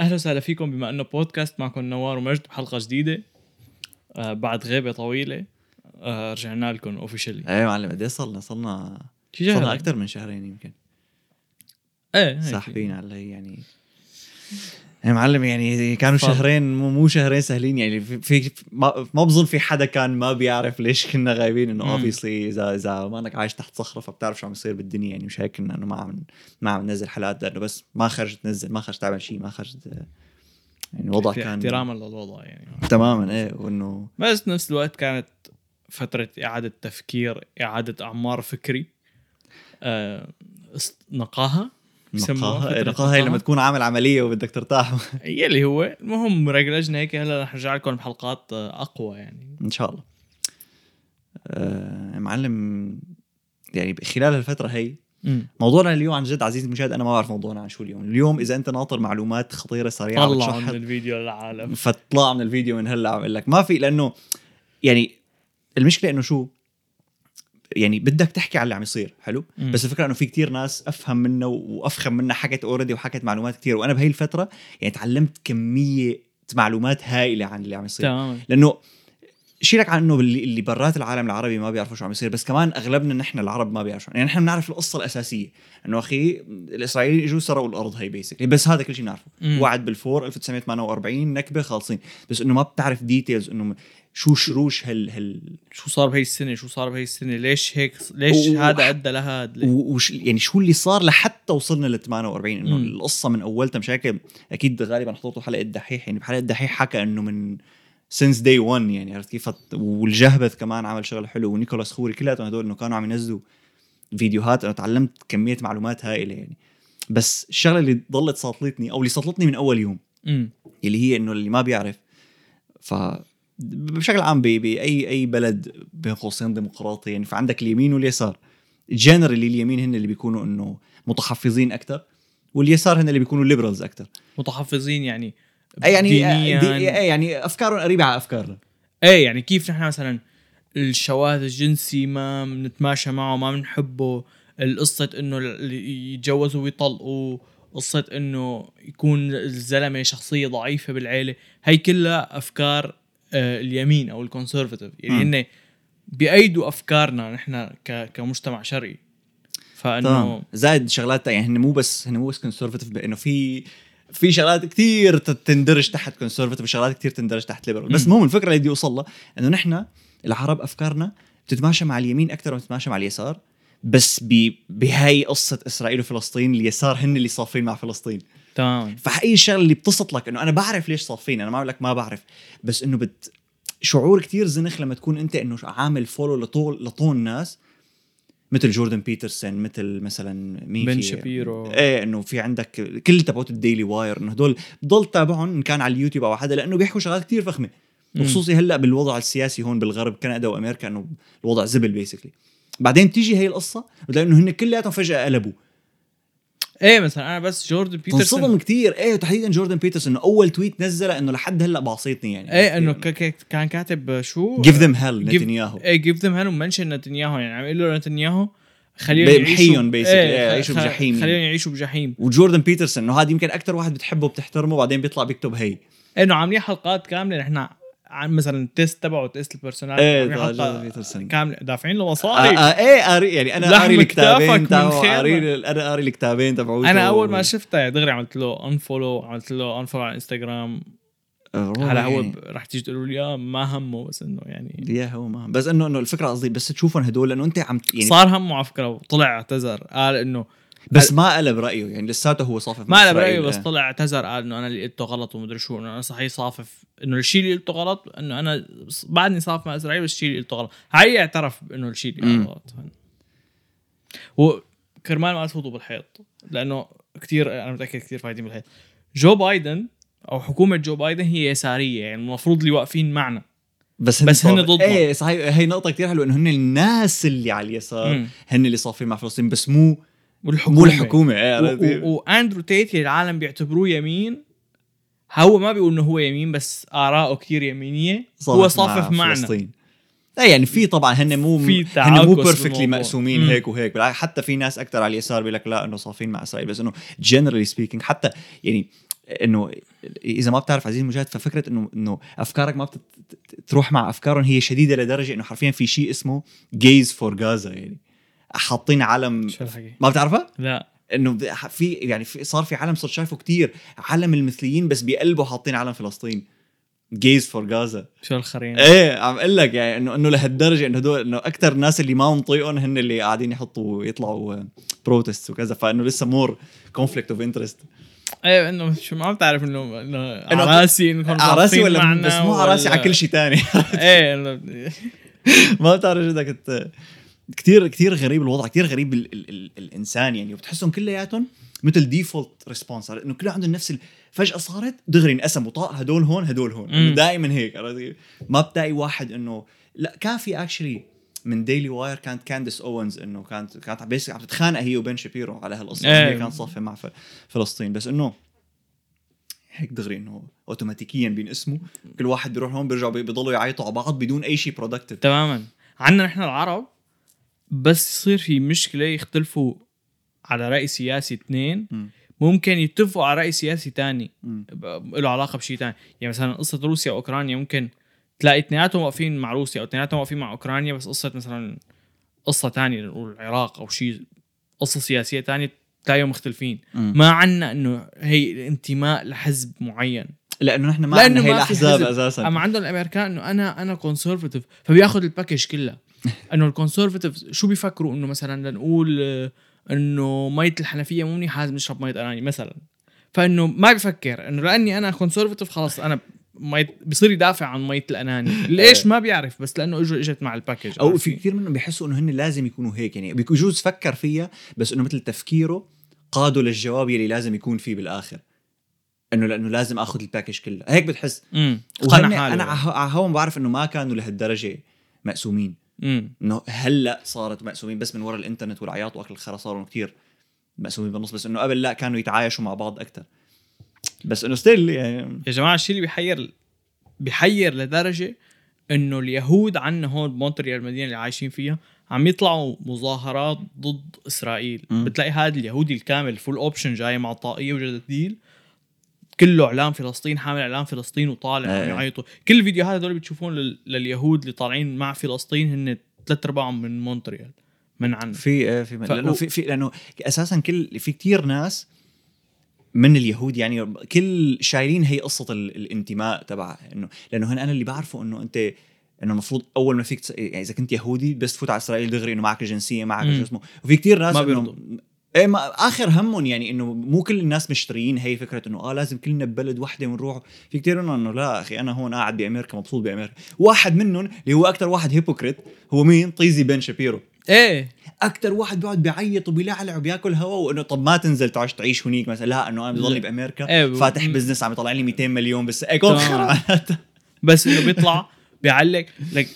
أهلا وسهلا فيكم بما إنه بودكاست معكم نوار ومجد بحلقة جديدة. آه بعد غيبة طويلة. آه رجعنا لكم officially إيه معلم قد إيه صرنا صرنا شي صرنا أكثر من شهرين يمكن. إيه هيك. ساحبين علي يعني. يا معلم يعني كانوا. شهرين مو شهرين سهلين يعني في, في ما, ما بظن في حدا كان ما بيعرف ليش كنا غايبين إنه. obviously اذا إذا ما انك عايش تحت صخرة فبتعرف شو عم يصير بالدنيا يعني مش هيك انه ما عم ما عم ننزل حلقات لأنه بس ما خرجت تنزل ما خرجت تعمل شيء ما خرجت يعني الوضع كان احتراما للوضع يعني تماما إيه وإنه بس بنفس الوقت كانت فترة إعادة تفكير إعادة أعمار فكري آه بسموها نقاهة. إيه، هي لما. تكون عامل عملية وبدك ترتاح. يلي هو المهم رجلجنا هيك هلا رح نرجع لكم بحلقات آه، أقوى يعني. إن شاء الله. آه معلم يعني خلال الفترة هي موضوعنا اليوم عن جد عزيزي المشاهد أنا ما بعرف موضوعنا عن شو اليوم. اليوم إذا أنت ناطر معلومات خطيرة سريعة طلعوا من الفيديو للعالم. فاطلع من الفيديو من هلا عم لك. ما في لأنه يعني المشكلة إنه شو؟ يعني بدك تحكي على اللي عم يصير حلو؟ مم. بس الفكرة إنه في كتير ناس أفهم منا وأفخم منا حكت اوريدي وحكت معلومات كتير وأنا بهي الفترة يعني تعلمت كمية معلومات هائلة عن اللي عم يصير. تماما. لأنه شيلك عن إنه اللي برات العالم العربي ما بيعرفوا شو عم يصير بس كمان أغلبنا نحن العرب ما بيعرفوا. يعني نحن بنعرف القصة الأساسية إنه أخي الإسرائيليين إجوا سرقوا الأرض هي basically بس هذا كل شيء بنعرفه. وعد بالفور 1948 نكبة خالصين بس إنه ما بتعرف details إنه شو شروش هال هال شو صار بهي السنة؟ شو صار بهي السنة؟ ليش هيك؟ ليش و- هذا أدى لهذا وش يعني شو اللي صار لحتى وصلنا لل 48 إنه. القصة من أولتها مشاكل أكيد غالبا حضرتوا حلقة الدحيح يعني بحلقة الدحيح حكى إنه من since day 1 يعني عرفت كيف؟ والجهبذ كمان عمل شغل حلو ونيكولاس خوري كلياتهم هدول إنه كانوا عم ينزلوا فيديوهات أنا تعلمت كمية معلومات هائلة يعني. بس الشغلة اللي ضلت ساطلتني أو اللي ساطلتني من أول يوم امم اللي هي إنه اللي ما بيعرف ف بشكل عام باي اي بلد بين قوسين ديمقراطي يعني فعندك اليمين واليسار. generally اليمين هن اللي بيكونوا إنه متحفظين أكثر واليسار هن اللي بيكونوا liberals أكثر متحفظين يعني يعني دينيا. دي أي يعني أفكارهم قريبة على أفكارنا. إيه يعني كيف نحن مثلا الشواذ الجنسي ما بنتماشى معه ما بنحبه القصة إنه يتجوزوا ويطلقوا قصة إنه يكون الزلمة شخصية ضعيفة بالعيلة هي كلها أفكار آه، اليمين أو الكونسرفتيف يعني. هن بيأيدوا أفكارنا نحن كمجتمع شرقي فإنه زائد شغلات يعني هن مو بس هن مو بس conservative بأنه في في شغلات كثير تندرج تحت conservative وشغلات كثير تندرج تحت liberal بس. المهم الفكرة اللي بدي أوصل لها إنه نحن العرب أفكارنا بتتماشى مع اليمين أكثر ما بتتماشى مع اليسار بس ب- بهاي قصة إسرائيل وفلسطين اليسار هن اللي صافين مع فلسطين تماما فهي الشغلة اللي بتسط لك إنه أنا بعرف ليش صافين أنا ما بقول لك ما بعرف بس إنه بت شعور كتير زنخ لما تكون أنت إنه عامل follow لطول لطون ناس مثل جوردن بيترسون مثل مثلا مين بن شابيرو. إيه إنه في عندك كل تبعوت ال Daily Wire إنه هدول بضل تابعهم إن كان على اليوتيوب أو حدا لأنه بيحكوا شغلات كتير فخمة. وخصوصي هلأ بالوضع السياسي هون بالغرب كندا وأمريكا إنه الوضع زبل basically بعدين بتيجي هي القصة بتلاقي إنه هن كلياتهم فجأة قلبوا. إيه مثلا أنا بس جوردن بيترسون. تنصدم كتير. إيه وتحديدا جوردن بيترسون. إنه أول tweet نزله إنه لحد هلأ بعصيتني يعني. إيه إنه ك- ك- كان كاتب شو؟ give them hell نتنياهو. إيه give them hell و mention نتنياهو يعني. عم يقول له نتنياهو خليهم يعيشوا. basically، إيه، خ- يعيشوا بجحيم. خليهم يعني. يعيشوا بجحيم. وجوردن بيترسون إنه هذا يمكن أكثر واحد بتحبه وبتحترمه بعدين بيطلع بيكتب هي. إنه عاملين حلقات كاملة نحن عن مثلا ال test تبعه test ال personality إيه بيترسون. كامله دافعين له آه مصاري آه إيه قاري يعني أنا قاري الكتابين تبعه. قاري أنا قاري الكتابين تبعوته أنا أول ما شفتها يعني دغري عملت له unfollow عملت له unfollow على انستغرام آه، هلا هو يعني. رح تيجي تقولوا لي آه ما همه بس إنه يعني يا هو ما بس انه إنه الفكرة قصدي بس تشوفهم هدول لأنه أنت عم يعني صار همه على فكرة وطلع اعتذر قال إنه بس ما قلب رأيه يعني لساته هو صافف ما إسرائيل، برايه بس إيه. طلع اعتذر قال إنه أنا اللي قلته غلط ومدري شو إنه أنا صحيح صافف إنه الشيء اللي قلته غلط إنه أنا بعدني صافف مع إسرائيل بس الشيء اللي قلته غلط هاي اعترف انه الشيء اللي مم. غلط وكرمال ما تفوتوا بالحيط لأنه كثير أنا متأكد كثير فايتين بالحيط جو بايدن أو حكومة جو بايدن هي يسارية يعني المفروض اللي واقفين معنا بس بس هن صاف- ضدهم. إيه صحيح هي نقطة كتير حلوة إنه هن الناس اللي على اليسار. هن اللي صافين مع فلسطين بس مو والحكومة مو الحكومة إيه و- عرفتي؟ و- وأندرو تيت اللي العالم بيعتبروه يمين هو ما بيقول إنه هو يمين بس آراءه كثير يمينية هو صافف مع معنا فلسطين إيه يعني في طبعا هن مو في هن مو perfectly. مقسومين مم. هيك وهيك بالعكس حتى في ناس أكثر على اليسار بيقول لك لا إنه صافين مع إسرائيل بس إنه generally speaking حتى يعني إنه إذا ما بتعرف عزيزي المشاهد ففكرة إنه إنه أفكارك ما بتروح مع أفكارهم هي شديدة لدرجة إنه حرفيا في شيء اسمه gays for Gaza يعني حاطين علم؟ ما بتعرفها؟ لا. إنه في يعني في صار في عالم صرت شايفه كتير. علم المثليين بس بقلبه حاطين علم فلسطين. gays for Gaza شو الخرين إيه عم أقول لك يعني انه إنه لهالدرجة إنه هدول إنه أكثر الناس اللي ما منطيقهم هن اللي قاعدين يحطوا يطلعوا protest وكذا. فإنه لسه more conflict of interest إيه إنه شو ما بتعرف انه إنه إنه- عراسي انكم على راسي ولا معنا بس مو على راسي على كل شيء تاني. إيه انه ما بتعرف شو بدك كتير كتير غريب الوضع كتير غريب ال ال ال الإنسان يعني وبتحسهم كلياتهم مثل default response إنه كله عندهم نفس. فجأة صارت دغري انقسموا طاق هدول هون هدول هون. دائما هيك؟ ما بتلاقي واحد انه لا كان في actually من ديلي واير كانت كانديس اوينز إنه كانت كانت عم تتخانق هي وبين شابيرو على هالقصة إيه. هي كانت صافيه مع فلسطين بس إنه هيك دغري إنه اوتوماتيكيا بينقسموا كل واحد بيروح هون بيرجعوا بي- بيضلوا يعيطوا على بعض بدون أي شيء productive تماما عنا نحن العرب بس يصير في مشكلة يختلفوا على رأي سياسي اثنين مم. ممكن يتفقوا على رأي سياسي. ب- له علاقة بشيء تاني يعني مثلا قصة روسيا وأوكرانيا ممكن تلاقي اثنيناتهم واقفين مع روسيا أو اثنيناتهم واقفين مع أوكرانيا بس قصة مثلا قصة تانية نقول العراق أو شيء قصة سياسية تانية تلاقيهم مختلفين مم. ما عنا إنه هي انتماء لحزب معين لأنه نحن ما عندنا هي الأحزاب. أساسا أما عندهم الأمريكان إنه أنا أنا conservative فبياخذ ال package كلها انه ال conservative شو بيفكروا؟ إنه مثلا لنقول آه، إنه مية الحنفية مو منيحة لازم نشرب مية أناني مثلا. فإنه ما بفكر إنه لأني أنا conservative خلص أنا مي بصير يدافع عن مية الأناني. ليش؟ ما بيعرف بس لأنه اجوا إجت مع الباكج أو في؟ كثير منهم بيحسوا إنه هن لازم يكونوا هيك يعني. بيجوز فكر فيها بس إنه مثل تفكيره قاده للجواب يلي لازم يكون فيه بالآخر. إنه لأنه لازم آخذ ال package كلها هيك بتحس. امم أنا على هون بعرف إنه ما كانوا لهالدرجة مقسومين. امم إنه هلا صارت مقسومين بس من وراء الإنترنت والعياط وأكل الخرا صاروا كثير مقسومين بالنص بس إنه قبل لا كانوا يتعايشوا مع بعض أكثر بس إنه still يعني يا جماعة الشيء اللي بيحير بيحير لدرجة إنه اليهود عنا هون بمونتريال المدينة اللي عايشين فيها عم يطلعوا مظاهرات ضد إسرائيل. مم. بتلاقي هذا اليهودي الكامل full option جاي مع طاقية وجداديل كله أعلام فلسطين حامل أعلام فلسطين وطالع عم إيه. يعيطوا كل الفيديوهات اللي بتشوفون لل- لليهود اللي طالعين مع فلسطين هن ثلاث أرباعهم من مونتريال من عنا في إيه في ف- لأنه في, في لأنه أساسا كل في كتير ناس من اليهود يعني كل شايلين هي قصة ال- الانتماء تبع انه لأنه هن أنا اللي بعرفه إنه انت إنه المفروض أول ما فيك يعني إذا كنت يهودي بس تفوت على إسرائيل دغري إنه معك جنسية معك. شو اسمه وفي كتير ناس ما إنه. إيه ما آخر همهم يعني إنه مو كل الناس مشتريين هي فكرة إنه آه لازم كلنا ببلد وحدة ونروح. في كتير منهم إنه لا أخي أنا هون قاعد بأمريكا مبسوط بأمريكا. واحد منهم اللي هو أكثر واحد هيبوكريت هو مين؟ طيزي بن شابيرو. إيه. أكثر واحد بيقعد بيعيط وبيلعلع وبياكل هوا وإنه طب ما تنزل تعيش تعيش هنيك مثلا. لا إنه أنا بضلني. بأمريكا. إيه، فاتح business عم يطلع لي 200 مليون بس. إيه بس إنه بيطلع بيعلق. لك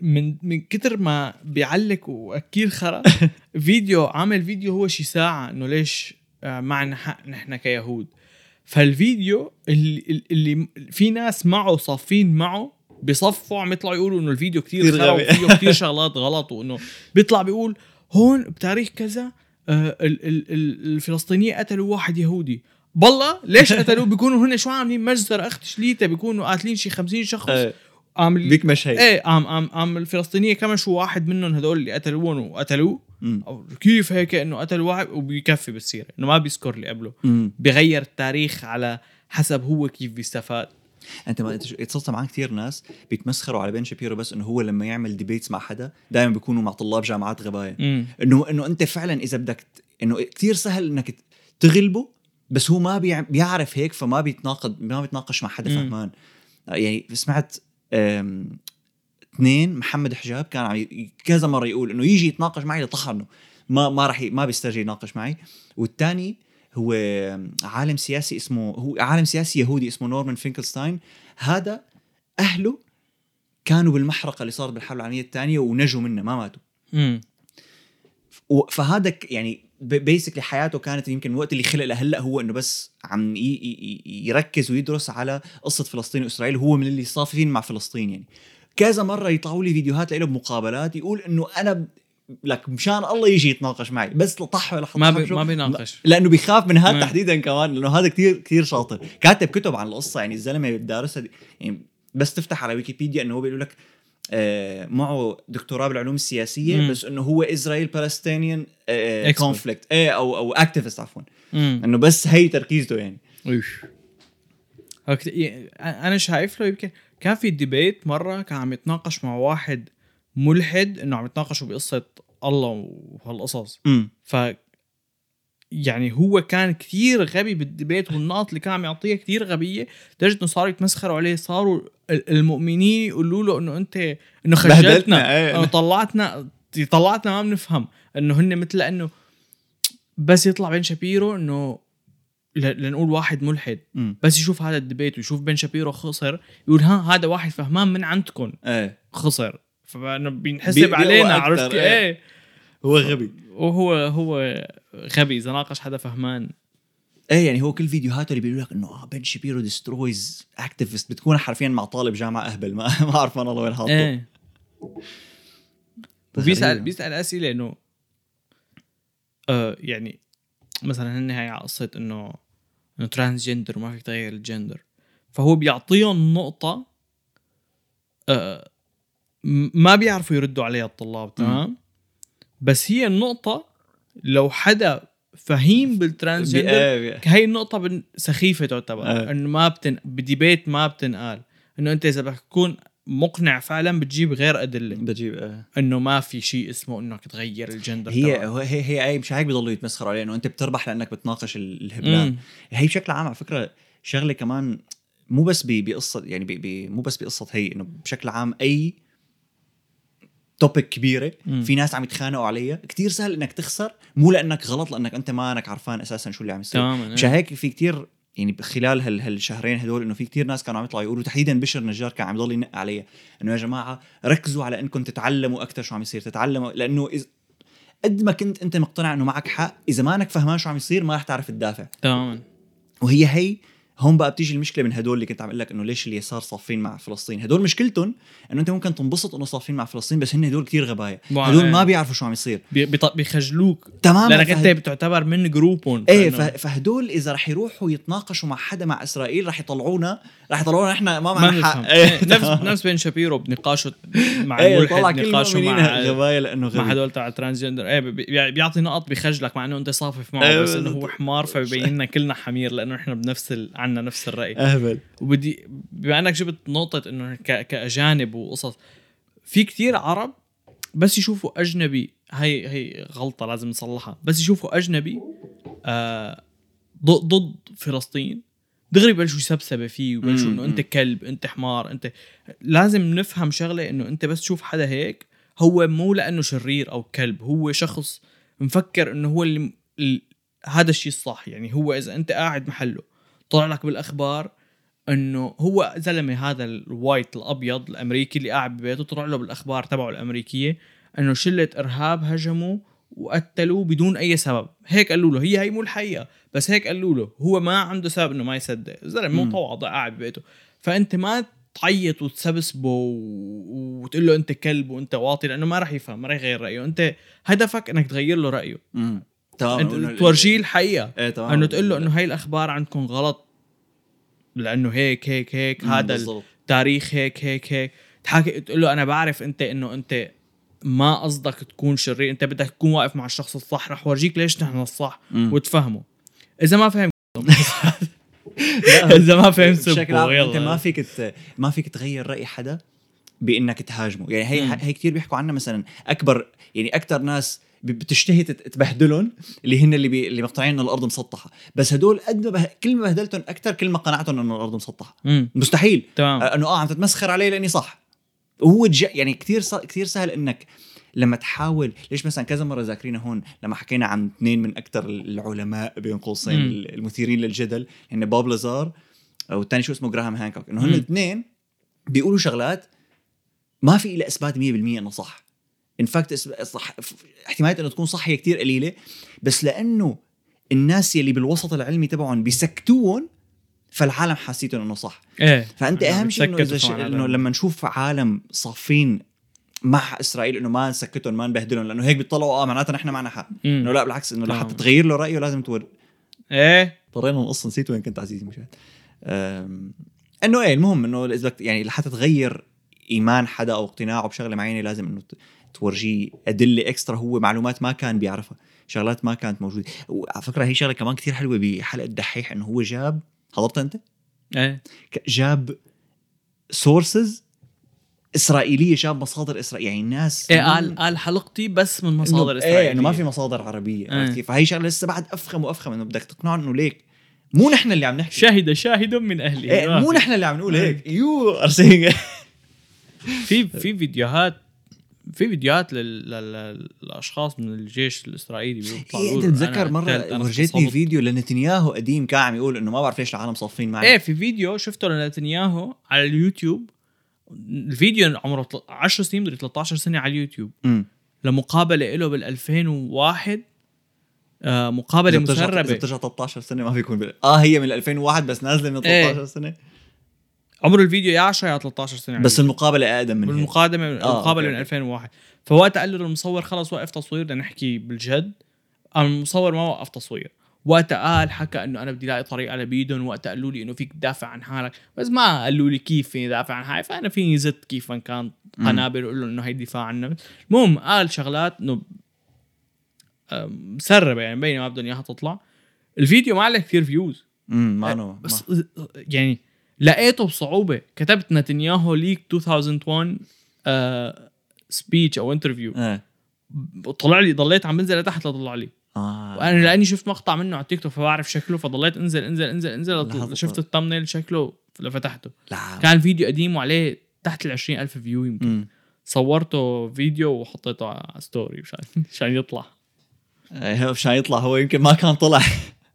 من من كتر ما بيعلق واكيد خرا فيديو عامل فيديو هو شي ساعة إنه ليش آه، معنا حق نحن كيهود. فالفيديو اللي, اللي في ناس معه صافين معه بصفوا عم يطلعوا يقولوا إنه الفيديو كتير كتير خرا. وفيه كتير شغلات غلط وإنه بيطلع بيقول هون بتاريخ كذا آه، ال- ال- ال- الفلسطينيين قتلوا واحد يهودي. بالله ليش قتلوه؟ بيكونوا هن شو عاملين؟ مجزرة. أخت شليتة بيكونوا قاتلين شي 50 شخص. إيه، عامل بيك مش هيك إيه عم عم عم الفلسطينية كمان شو واحد منهم هدول اللي قتلوهم وقتلوه. أو كيف هيك إنه قتل واحد وبيكفي بالسيره إنه ما بيذكر اللي قبله. بغير التاريخ على حسب هو كيف بيستفاد. أنت ما أنت اتصلت معك كثير ناس بيتمسخروا على بن شابيرو بس إنه هو لما يعمل ديبيتس مع حدا دائما بيكونوا مع طلاب جامعات غباية. انه إنه أنت فعلا إذا بدك إنه كثير سهل إنك تغلبه بس هو ما بيع- بيعرف هيك فما بيتناقض ما بيتناقش مع حدا. فهمان. يعني سمعت اثنين محمد حجاب كان عم كذا مرة يقول إنه يجي يتناقش معي لطحنه ما ما راح ما بيسترجي يناقش معي. والثاني هو عالم سياسي اسمه هو عالم سياسي يهودي اسمه نورمان فينكلستاين. هذا أهله كانوا بالمحرقة اللي صارت بالحرب العالمية الثانية ونجوا منها ما ماتوا. امم فهذا يعني basically حياته كانت يمكن الوقت اللي خلق لهلأ هو إنه بس عم يركز ويدرس على قصة فلسطين وإسرائيل هو من اللي صافين مع فلسطين يعني. كذا مرة يطلعوا لي فيديوهات له بمقابلات يقول إنه أنا لك مشان الله يجي يتناقش معي بس لطح ولا ما بي ما بيناقش. لأنه بيخاف من هذا. تحديدا كمان لأنه هذا كثير كثير شاطر. كاتب كتب عن القصة يعني الزلمة دارسها يعني بس تفتح على ويكيبيديا إنه هو بيقول لك معه دكتوراه بالعلوم السياسية مم. بس إنه هو Israel Palestinian. conflict إيه أو أو activist عفوا. إنه بس هي تركيزته يعني أوف هو كت- ي- أنا شايف له يمكن كان في debate مرة كان عم يتناقش مع واحد ملحد إنه عم يتناقشوا بقصة الله وهالقصص امم ف يعني هو كان كثير غبي بالديبيت والنقط اللي كان عم يعطيها كثير غبية. لدرجه إنه صاروا يتمسخروا عليه صاروا ال- المؤمنين يقولوا له إنه انت إنه خجلتنا. إيه. إنه طلعتنا طلعتنا ما بنفهم. إنه هن مثل إنه بس يطلع بين شابيرو إنه لنقول واحد ملحد. بس يشوف هذا الديبيت ويشوف بن شابيرو خسر يقول ها هذا واحد فهمان من عندكم إيه. خسر. فإنه بينحسب بي- بيقوى علينا عرفت إيه. إيه هو غبي. وهو هو غبي إذا ناقش حدا فهمان. إيه يعني هو كل فيديوهاته اللي بيقول لك إنه آه بن شابيرو destroys activist بتكون حرفيا مع طالب جامعة أهبل. ما ما أعرف أنا الله وين حاطه. إيه. وبيسال غريبة. بيسأل أسئلة إنه آه يعني مثلا هن هي على قصه إنه إنه transgender وما فيك تغير الجندر. فهو بيعطيهم نقطة آه ما بيعرفوا يردوا عليها الطلاب تمام؟ بس هي النقطة لو حدا فهيم بال trans بي- جندر بي- هي النقطة بن- سخيفة تعتبر آه. إنه ما بتن ب debate ما بتنقال إنه أنت إذا بدك تكون مقنع فعلا بتجيب غير أدلة بجيب إيه إنه ما في شيء اسمه إنك تغير الجندر هي. هو- هي هي هي مش هيك بيضلوا يتمسخروا عليه إنه أنت بتربح لأنك بتناقش ال- الهبلان. هي بشكل عام على فكرة شغلة كمان مو بس بقصه يعني ب- ب- مو بس بقصة هي إنه بشكل عام أي توبيك كبيرة. مم. في ناس عم يتخانقوا عليها. كتير سهل إنك تخسر. مو لأنك غلط لأنك أنت ما انك عارفان أساسا شو اللي عم يصير. تماما مش إيه. هيك في كتير يعني خلال هال هالشهرين هدول إنه في كتير ناس كانوا عم يطلعوا يقولوا تحديدا بشر نجار كان عم يضل ينق عليها. إنه يا جماعة ركزوا على إنكم تتعلموا أكثر شو عم يصير. تتعلموا لأنه إذ قد ما كنت أنت مقتنع إنه معك حق إذا ما انك فهمان شو عم يصير ما رح تعرف تدافع. تماما. وهي هي هون بقى بتيجي المشكلة من هدول اللي كنت عم أقول لك إنه ليش اليسار صافين مع فلسطين؟ هدول مشكلتهم إنه أنت ممكن تنبسط إنه صافين مع فلسطين بس هن هدول كتير غبايا هدول. ما بيعرفوا شو عم يصير. بيخجلوك. تماما. لأنك فهد- انت بتعتبر من جروبهم. إيه فإنه- ف- فهدول إذا رح يروحوا يتناقشوا مع حدا مع إسرائيل رح يطلعونا رح يطلعونا إحنا ما معنا حق. إيه، نفس نفس بين شابيرو بنقاشه مع إيه طلع نقاشه مع غبايا لأنه مع غبي. هدول تاع ال transgender إيه بي- بيعطي نقط بخجلك مع إنه أنت صافف معه إيه، بس إنه هو. حمار فبيبين لنا كلنا حمير لأنه إحنا بنفس ال... عنا نفس الرأي. أهبل. وبدي بما إنك جبت نقطة إنه ك... كأجانب وقصص في كتير عرب بس يشوفوا أجنبي هي هي غلطة لازم نصلحها. بس يشوفوا أجنبي آه ضد ضد فلسطين. دغري بلشوا يسبسبوا فيه وبلشوا إنه أنت. كلب أنت حمار أنت لازم نفهم شغلة إنه أنت بس تشوف حدا هيك هو مو لأنه شرير أو كلب هو شخص مفكر إنه هو اللي ال- هذا الشيء الصح. يعني هو إذا أنت قاعد محله طلع لك بالأخبار إنه هو زلمة هذا الوايت الأبيض الأمريكي اللي قاعد ببيته طلع له بالأخبار تبعه الأمريكية إنه شلة إرهاب هجموا وقتلوه بدون أي سبب. هيك قالوا له هي هي مو الحقيقة بس هيك قالوا له. هو ما عنده سبب إنه ما يصدق. زلمة مم. متواضع قاعد ببيته. فأنت ما تعيط وتسبسبه وتقول له أنت كلب وأنت واطي لأنه ما راح يفهم ما راح يغير رأيه. أنت هدفك إنك تغير له رأيه. امم أنت تورجيه الحقيقة. إيه تمام. إنه تقول له إنه هاي الأخبار عندكم غلط. لأنه هيك هيك هيك. هذا. التاريخ هيك هيك هيك. تحكي تقول له أنا بعرف أنت إنه أنت ما قصدك تكون شرير. أنت بدك تكون واقف مع الشخص الصح. رح ورجيك ليش نحن الصح مم. وتفهمه. إذا ما فهم إذا ما فهم بشكل عام أنت ما فيك ت... ما فيك تغير رأي حدا بإنك تهاجمه. يعني هي مم. هي كثير بيحكوا عنها مثلا أكبر يعني أكثر ناس بتشتهي تبهدلهم اللي هن اللي بي... اللي مقتنعين إنه الأرض مسطحة. بس هدول قد ما به... كل ما بهدلتهم أكثر كل ما قنعتهم إنه الأرض مسطحة. مم. مستحيل. تمام. إنه آه عم تتمسخر علي لأني صح. وهو ج... يعني كثير ص... كثير سهل إنك لما تحاول ليش مثلا كذا مرة ذاكرينا هون لما حكينا عن اثنين من أكثر العلماء بين قوسين. المثيرين للجدل هن بوب لازار والثاني شو اسمه جراهام هانكوك. إنه هن. الاثنين بيقولوا شغلات ما في لها إثبات 100% إنه صح. in fact صح احتمالية إنه تكون صح هي كثير قليلة بس لأنه الناس يلي بالوسط العلمي تبعهم بيسكتوهم فالعالم حاسيتهم إنه صح. إيه. فأنت أهم شيء إنه إذا ش... إنه لما نشوف عالم صافين مع إسرائيل إنه ما نسكتهم ما نبهدلهم لأنه هيك بيطلعوا آه معناتها نحن معنا حق. إنه. لا بالعكس إنه. لحتى تغير له رأيه لازم تور إيه. اضطرينا نقص نسيت وين كنت عزيزي مشاهد أم، إنه إيه المهم إنه إذا يعني لحتى تغير إيمان حدا أو اقتناعه بشغلة معينة لازم إنه تورجيه أدلة extra هو معلومات ما كان بيعرفها شغلات ما كانت موجودة. وعلى فكرة هي شغلة كمان كتير حلوة بحلقة الدحيح إنه هو جاب حضرتها أنت؟ إيه. جاب sources إسرائيلية جاب مصادر إسرائيلية يعني الناس إيه قال قال حلقتي بس من مصادر إنه- إسرائيلية. إيه إنه ما في مصادر عربية عرفت إيه. كيف؟ فهي شغلة لسه بعد أفخم وأفخم إنه بدك تقنعهم إنه ليك. مو نحن اللي عم نحكي. شهد شاهد من اهله إيه ما مو. نحن اللي عم نقول إيه. هيك. يو ارسينج في في فيديوهات في فيديوهات لل- لل- للأشخاص من الجيش الإسرائيلي بيطلعوا إيه تتذكر مرة اغتصبت. فيديو لنتنياهو قديم كان عم يقول إنه ما بعرف ليش العالم صافين معي إيه في فيديو شفته لنتنياهو على اليوتيوب الفيديو عمره تل- 10 سنين مدري 13 سنة على اليوتيوب امم لمقابلة له بال 2001 آه مقابلة بترجع اذا مسربة بترجع 13 سنة ما بيكون. آه هي من 2001 بس نازلة من إيه. 13 سنة عمر الفيديو يا 10 يا 13 سنة على بس المقابلة أقدم من هيك. بالمقابله آه، المقابلة أوكي. من 2001 فوقتها قال له المصور خلص وقف تصوير بدنا نحكي بالجد. المصور ما وقف تصوير. وقتها قال حكى إنه أنا بدي الاقي طريقة لبيدهم وقتها قالوا لي إنه فيك تدافع عن حالك. بس ما قالوا لي كيف فيني دافع عن حالي. فأنا فيني زت كيف ما كان قنابل واقول له إنه هي دفاع عن النفس المهم قال شغلات إنه مسربه يعني مبينه ما بدهم إياها تطلع. الفيديو ما عليه كثير views امم ما بس يعني لقيته بصعوبة. كتبت نتنياهو ليك 2001 speech أو interview طلع لي ضليت عم بنزل لتحت لطلع لي. آه. وأنا لأني شفت مقطع منه على التيك توك فبعرف شكله فضليت انزل انزل انزل انزل لحظة. شفت ال thumbnail شكله لفتحته لا. كان الفيديو قديم وعليه تحت ال 20000 view يمكن. امم صورته فيديو وحطيته على ستوري مشان مشان يطلع. إيه، مشان يطلع. هو يمكن ما كان طلع.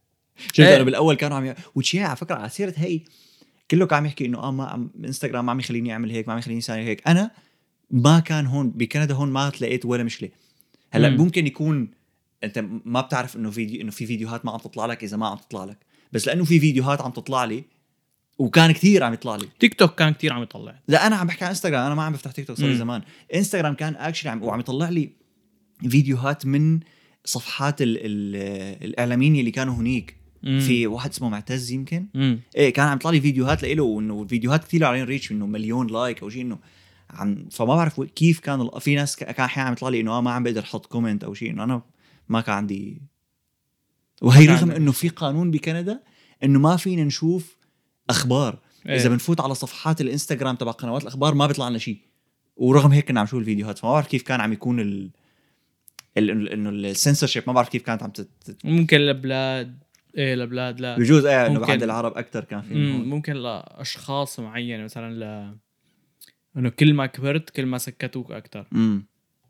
شفت إيه. أنا بالأول كانوا عم ي... وتشيع على فكرة على سيرة هي كله كان عم يحكي إنه آه ما إنستغرام ما عم يخليني أعمل هيك ما عم يخليني أسوي هيك. أنا ما كان هون بكندا هون ما تلاقيت ولا مشكلة. هلأ مم. ممكن يكون أنت ما بتعرف إنه فيديو إنه في فيديوهات ما عم تطلع لك إذا ما عم تطلع لك. بس لأنه في فيديوهات عم تطلع لي وكان كثير عم يطلع لي. تيك توك كان كتير عم يطلع. لا أنا عم بحكي عن إنستغرام. أنا ما عم بفتح تيك توك صار لي. زمان. إنستغرام كان actually عم وعم يطلع لي فيديوهات من صفحات ال ال الاعلاميين اللي كانوا هنيك. مم. في واحد اسمه معتز يمكن مم. إيه كان عم يطلع لي فيديوهات له وإنه الفيديوهات كثير عليهم reach إنه مليون like أو شيء إنه عم فما بعرف كيف كان في ناس كان أحيانا عم يطلع لي إنه آه ما عم بقدر أحط comment أو شيء إنه أنا ما كان عندي وهي رغم. إنه في قانون بكندا إنه ما فينا نشوف أخبار إيه. إذا بنفوت على صفحات الإنستغرام تبع قنوات الأخبار ما بيطلع لنا شيء ورغم هيك كنا عم نشوف الفيديوهات فما بعرف كيف كان عم يكون ال إنه السنسورشيب ما بعرف كيف كانت عم تت... ممكن لبلاد إيه لبلاد لا. بجوز إيه إنه. بعد العرب أكثر كان في. ممكن لأشخاص معينة مثلا ل إنه كل ما كبرت كل ما سكتوك أكثر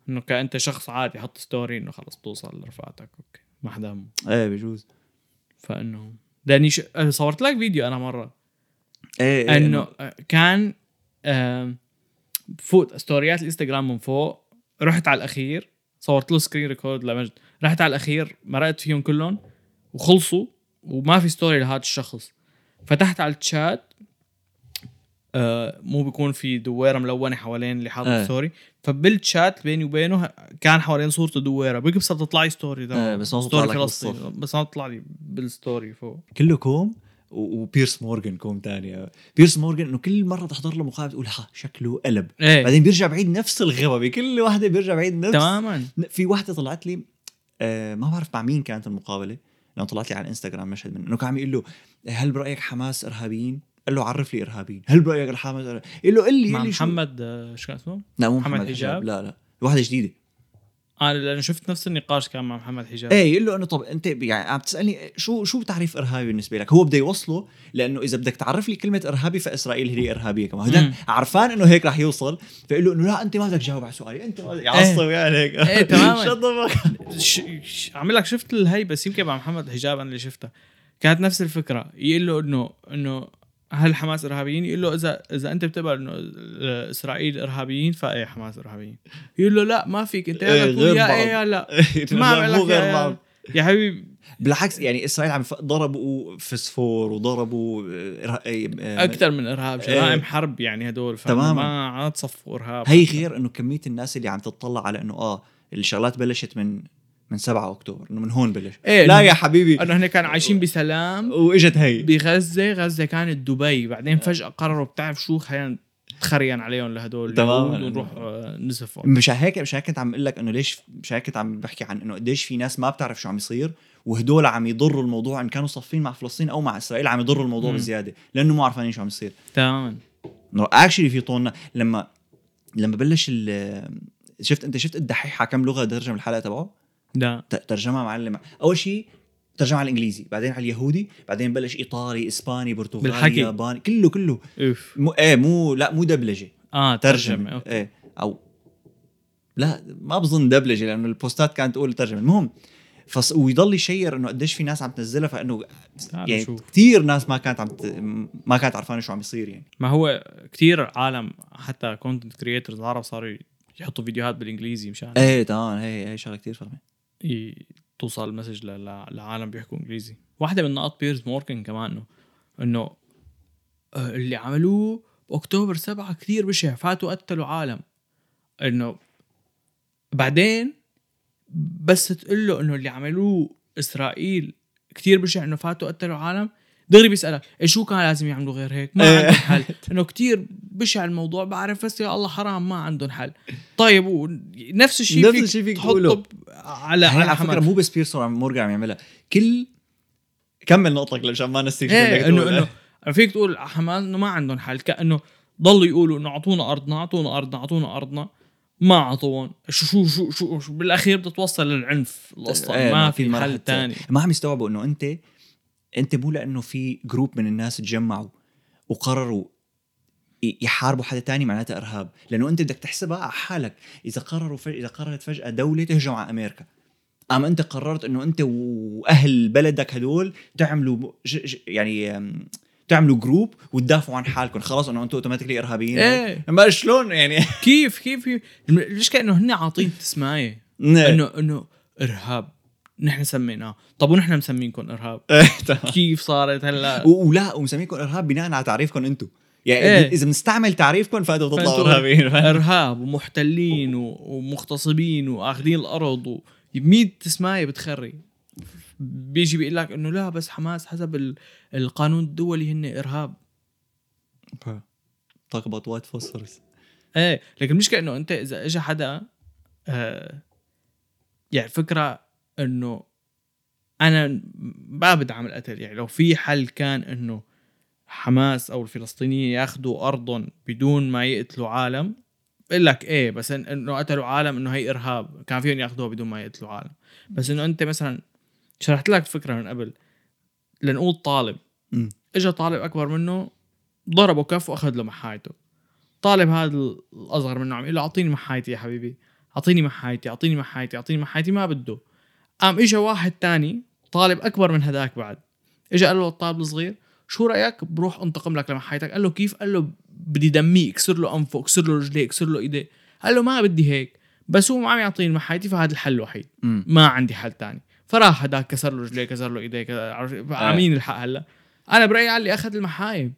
إنه كأنت شخص عادي حط story إنه خلص توصل لرفقاتك okay. ما حدا إيه بجوز. فإنه لأني ش... أنا صورت لك فيديو أنا مرة. إيه إيه إنه كان فوت ستوريات الإنستغرام من فوق رحت على الأخير صورت له screen record لمجد. رحت على الأخير مرقت فيهم كلهم. وخلصوا وما في story لهذا الشخص. فتحت على الشات آه مو بيكون في دويرة ملونة حوالين اللي حاطط إيه. story فبال chat بيني وبينه كان حوالين صورته دويرة. بيكبس تطلع لي story ده. إيه، بس ما بتطلع لك بالصف. بس ما بتطلع لي بال story فوق. كله كوم؟ وبيرس مورجان كوم تاني. بيرس مورجان إنه كل مرة تحضر له مقابلة تقول ها شكله قلب إيه. بعدين بيرجع بعيد نفس الغبا بكل واحدة بيرجع بعيد نفس تماما. في واحدة طلعت لي آه ما بعرف مع مين كانت المقابلة. لأنه طلعت لي على الإنستغرام مشهد منه إنه كان عم يقول له هل برأيك حماس إرهابيين؟ قال له عرف لي إرهابيين، هل برأيك الحماس إرهابيين؟ قال له قل لي مع قل لي محمد آه، شو كان اسمه؟ لا مو محمد محمد حجاب؟ حجاب لا لا واحدة جديدة أنا لأنه شفت نفس النقاش كان مع محمد حجاب إيه يقول له إنه طب أنت يعني عم تسألني شو شو تعريف إرهابي بالنسبة لك؟ هو بده يوصله لأنه إذا بدك تعرف لي كلمة إرهابي فإسرائيل هي إرهابية كمان،. ده عرفان إنه هيك رح يوصل فيقول له إنه لا أنت ما بدك تجاوب على سؤالي، أنت ما يعصب يعني هيك. إيه، تماماً. عامل لك شفت الهي بس يمكن مع محمد حجاب أنا اللي شفتها كانت نفس الفكرة. يقول له إنه إنه هل حماس إرهابيين؟ يقول له إذا إذا أنت بتقبل إنه إسرائيل إرهابيين فايه حماس إرهابيين يقول له لا ما فيك أنت إيه، يا تقول غير يا. إيه يا لا ما ما عم مو لك يا- غير يا- يا حبيبي بالعكس يعني إسرائيل عم ضربوا فسفور وضربوا آه، آه، أكثر من إرهاب إيه. جرائم حرب يعني هدول تماماً. ما عاد صفوا إرهاب هي غير إنه كمية الناس اللي عم تطلع على إنه آه الشغلات بلشت من من 7 أكتوبر إنه من هون بلش. إيه، لا يا حبيبي. إنه هن كانوا عايشين بسلام. واجت هي. بغزة غزة كانت دبي. بعدين فجأة قرروا بتعرف شو خلينا نتخريان عليهم لهدول. اليهود ونروح آه، نزفهم مش هيك مش هيك كنت عم أقول لك إنه ليش مش هيك كنت عم بحكي عن إنه قديش في ناس ما بتعرف شو عم يصير وهدول عم يضروا الموضوع إن كانوا صفين مع فلسطين أو مع إسرائيل عم يضروا الموضوع مم. بزيادة لأنه مو عارفين شو عم يصير. تماما. إنه actually في طولنا. لما لما بلش شفت أنت شفت الدحيح على كم لغة ترجم الحلقة تبعه؟ لا ترجمها معلم أول شيء ترجمها على الإنجليزي بعدين على اليهودي بعدين بلش إيطالي إسباني برتغالي بالحكي. ياباني كله كله. أوف. مو إيه مو لا مو دبلجة. آه ترجمة ترجمة. okay. إيه أو لا ما بظن دبلجة لأنه البوستات كانت تقول ترجمة. المهم فص... ويضل يشير إنه قديش في ناس عم تنزلها فإنه يعني. كثير ناس ما كانت عم ت... ما كانت عرفانة شو عم يصير يعني. ما هو كتير عالم حتى content creators عرب صاروا يحطوا فيديوهات بالإنجليزي مشان إيه تمام. هي هي شغلة كثير ي- توصل ال message لعالم بيحكوا إنجليزي. واحدة من نقاط بيرس مورجان كمان إنه إنه آه، اللي عملوه بأكتوبر سبعة كثير بشع فاتوا قتلوا عالم. إنه بعدين بس تقول له إنه اللي عملوه إسرائيل كثير بشع إنه فاتوا قتلوا عالم دغري بيسألك إيه شو كان لازم يعملوا غير هيك؟ ما إيه. عندهم حل. إنه كثير بشع الموضوع بعرف بس يا الله حرام ما عندهم حل. طيب ونفس الشيء نفس الشيء فيك تحطه على على فكرة مو بس بيرسون عم مورجان عم يعملها كل كمل نقطتك لمشان ما نسيك إيه انه. إنه فيك تقول حماس إنه ما عندهم حل كأنه ضلوا يقولوا إنه أعطونا أرضنا أعطونا أرضنا أعطونا أرضنا ما أعطوهم. شو شو شو شو, شو بالأخير بدها توصل للعنف القصة إيه، ما في ما رح حل تاني. ما عم يستوعبوا إنه أنت أنت مو لأنه في group من الناس تجمعوا وقرروا يحاربوا حدا تاني معناتها إرهاب. لأنه أنت بدك تحسبها على حالك. إذا قرروا فج... إذا قررت فجأة دولة تهجم على أمريكا. اما أنت قررت إنه أنت وأهل بلدك هدول تعملوا ج... ج... يعني تعملوا group وتدافعوا عن حالكم. خلاص إنه أنتم automatically إرهابيين. إيه. ما شلون يعني. كيف كيف كيف؟ ليش كأنه هن عاطين تسماية؟ إنه إنه إرهاب. نحن سميناه. طب ونحن مسمينكم إرهاب؟ إيه،. كيف صارت هلا؟ ولا ومسميكم إرهاب بناء على تعريفكم أنتم يعني إيه. إذا بنستعمل تعريفكم فانتم بتطلعوا ارهابيين إرهاب ومحتلين و- ومغتصبين وآخذين الأرض و 100 تسماية بتخري. بيجي بيقول لك إنه لا بس حماس حسب ال- القانون الدولي هن إرهاب. About white phosphorus. إيه لكن المشكلة إنه أنت إذا اجى حدا آه يعني الفكرة إنه أنا ما بدعم القتل يعني لو في حل كان إنه حماس أو الفلسطينيين ياخذوا أرضهم بدون ما يقتلوا عالم بقول لك إيه بس إنه قتلوا عالم إنه هي إرهاب. كان فيهم ياخذوها بدون ما يقتلوا عالم. بس إنه أنت مثلا شرحت لك فكرة من قبل لنقول طالب. اجى طالب أكبر منه ضربه كف وأخذ له محايته. طالب هذا الأصغر منه عم يقول له أعطيني محايتي يا حبيبي. أعطيني محايتي أعطيني محايتي أعطيني محايتي ما بده. قام اجى واحد تاني طالب أكبر من هذاك بعد. اجى قال له الطالب الصغير شو رأيك بروح أنتقم لك لمحايتك قال له كيف؟ قال له بدي دميه اكسر له أنفه اكسر له رجليه اكسر له إيديه. قال له ما بدي هيك بس هو ما عم يعطيني محايتي فهذا الحل الوحيد. ما عندي حل تاني. فراح هداك كسر له رجليه كسر له إيديه كذا عرف- عمين الحق هلا. أنا برأيي على اللي أخذ المحايم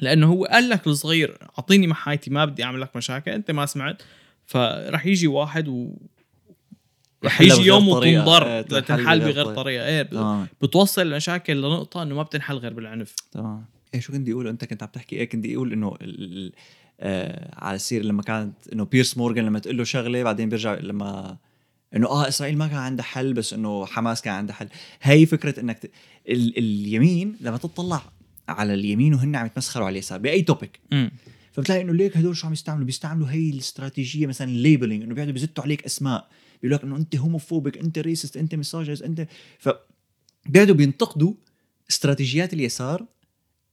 لأنه هو قال لك الصغير أعطيني محايتي ما بدي أعمل لك مشاكل أنت ما سمعت. فرح يجي واحد و يجي يوم. وتنضر إيه، تنحل بغير. طريقة. إيه بتوصل المشاكل لنقطة إنه ما بتنحل غير بالعنف. تمام. إيه شو كنت أقول؟ أنت كنت عم تحكي إيه كنت أقول إنه ال- آه على السير لما كانت إنه بيرس مورغان لما تقول له شغلة بعدين بيرجع لما إنه آه إسرائيل ما كان عندها حل بس إنه حماس كان عندها حل. هي فكرة إنك ت... ال... اليمين لما تطلع على اليمين وهن عم يتمسخروا على اليسار بأي topic فبتلاقي إنه ليك هدول شو عم يستعملوا؟ بيستعملوا هي الاستراتيجية مثلا ال labeling إنه بيقعدوا بيزتوا عليك أسماء. بيقول لك إنه أنت homophobic أنت racist أنت مساجز أنت ف بيقعدوا بينتقدوا استراتيجيات اليسار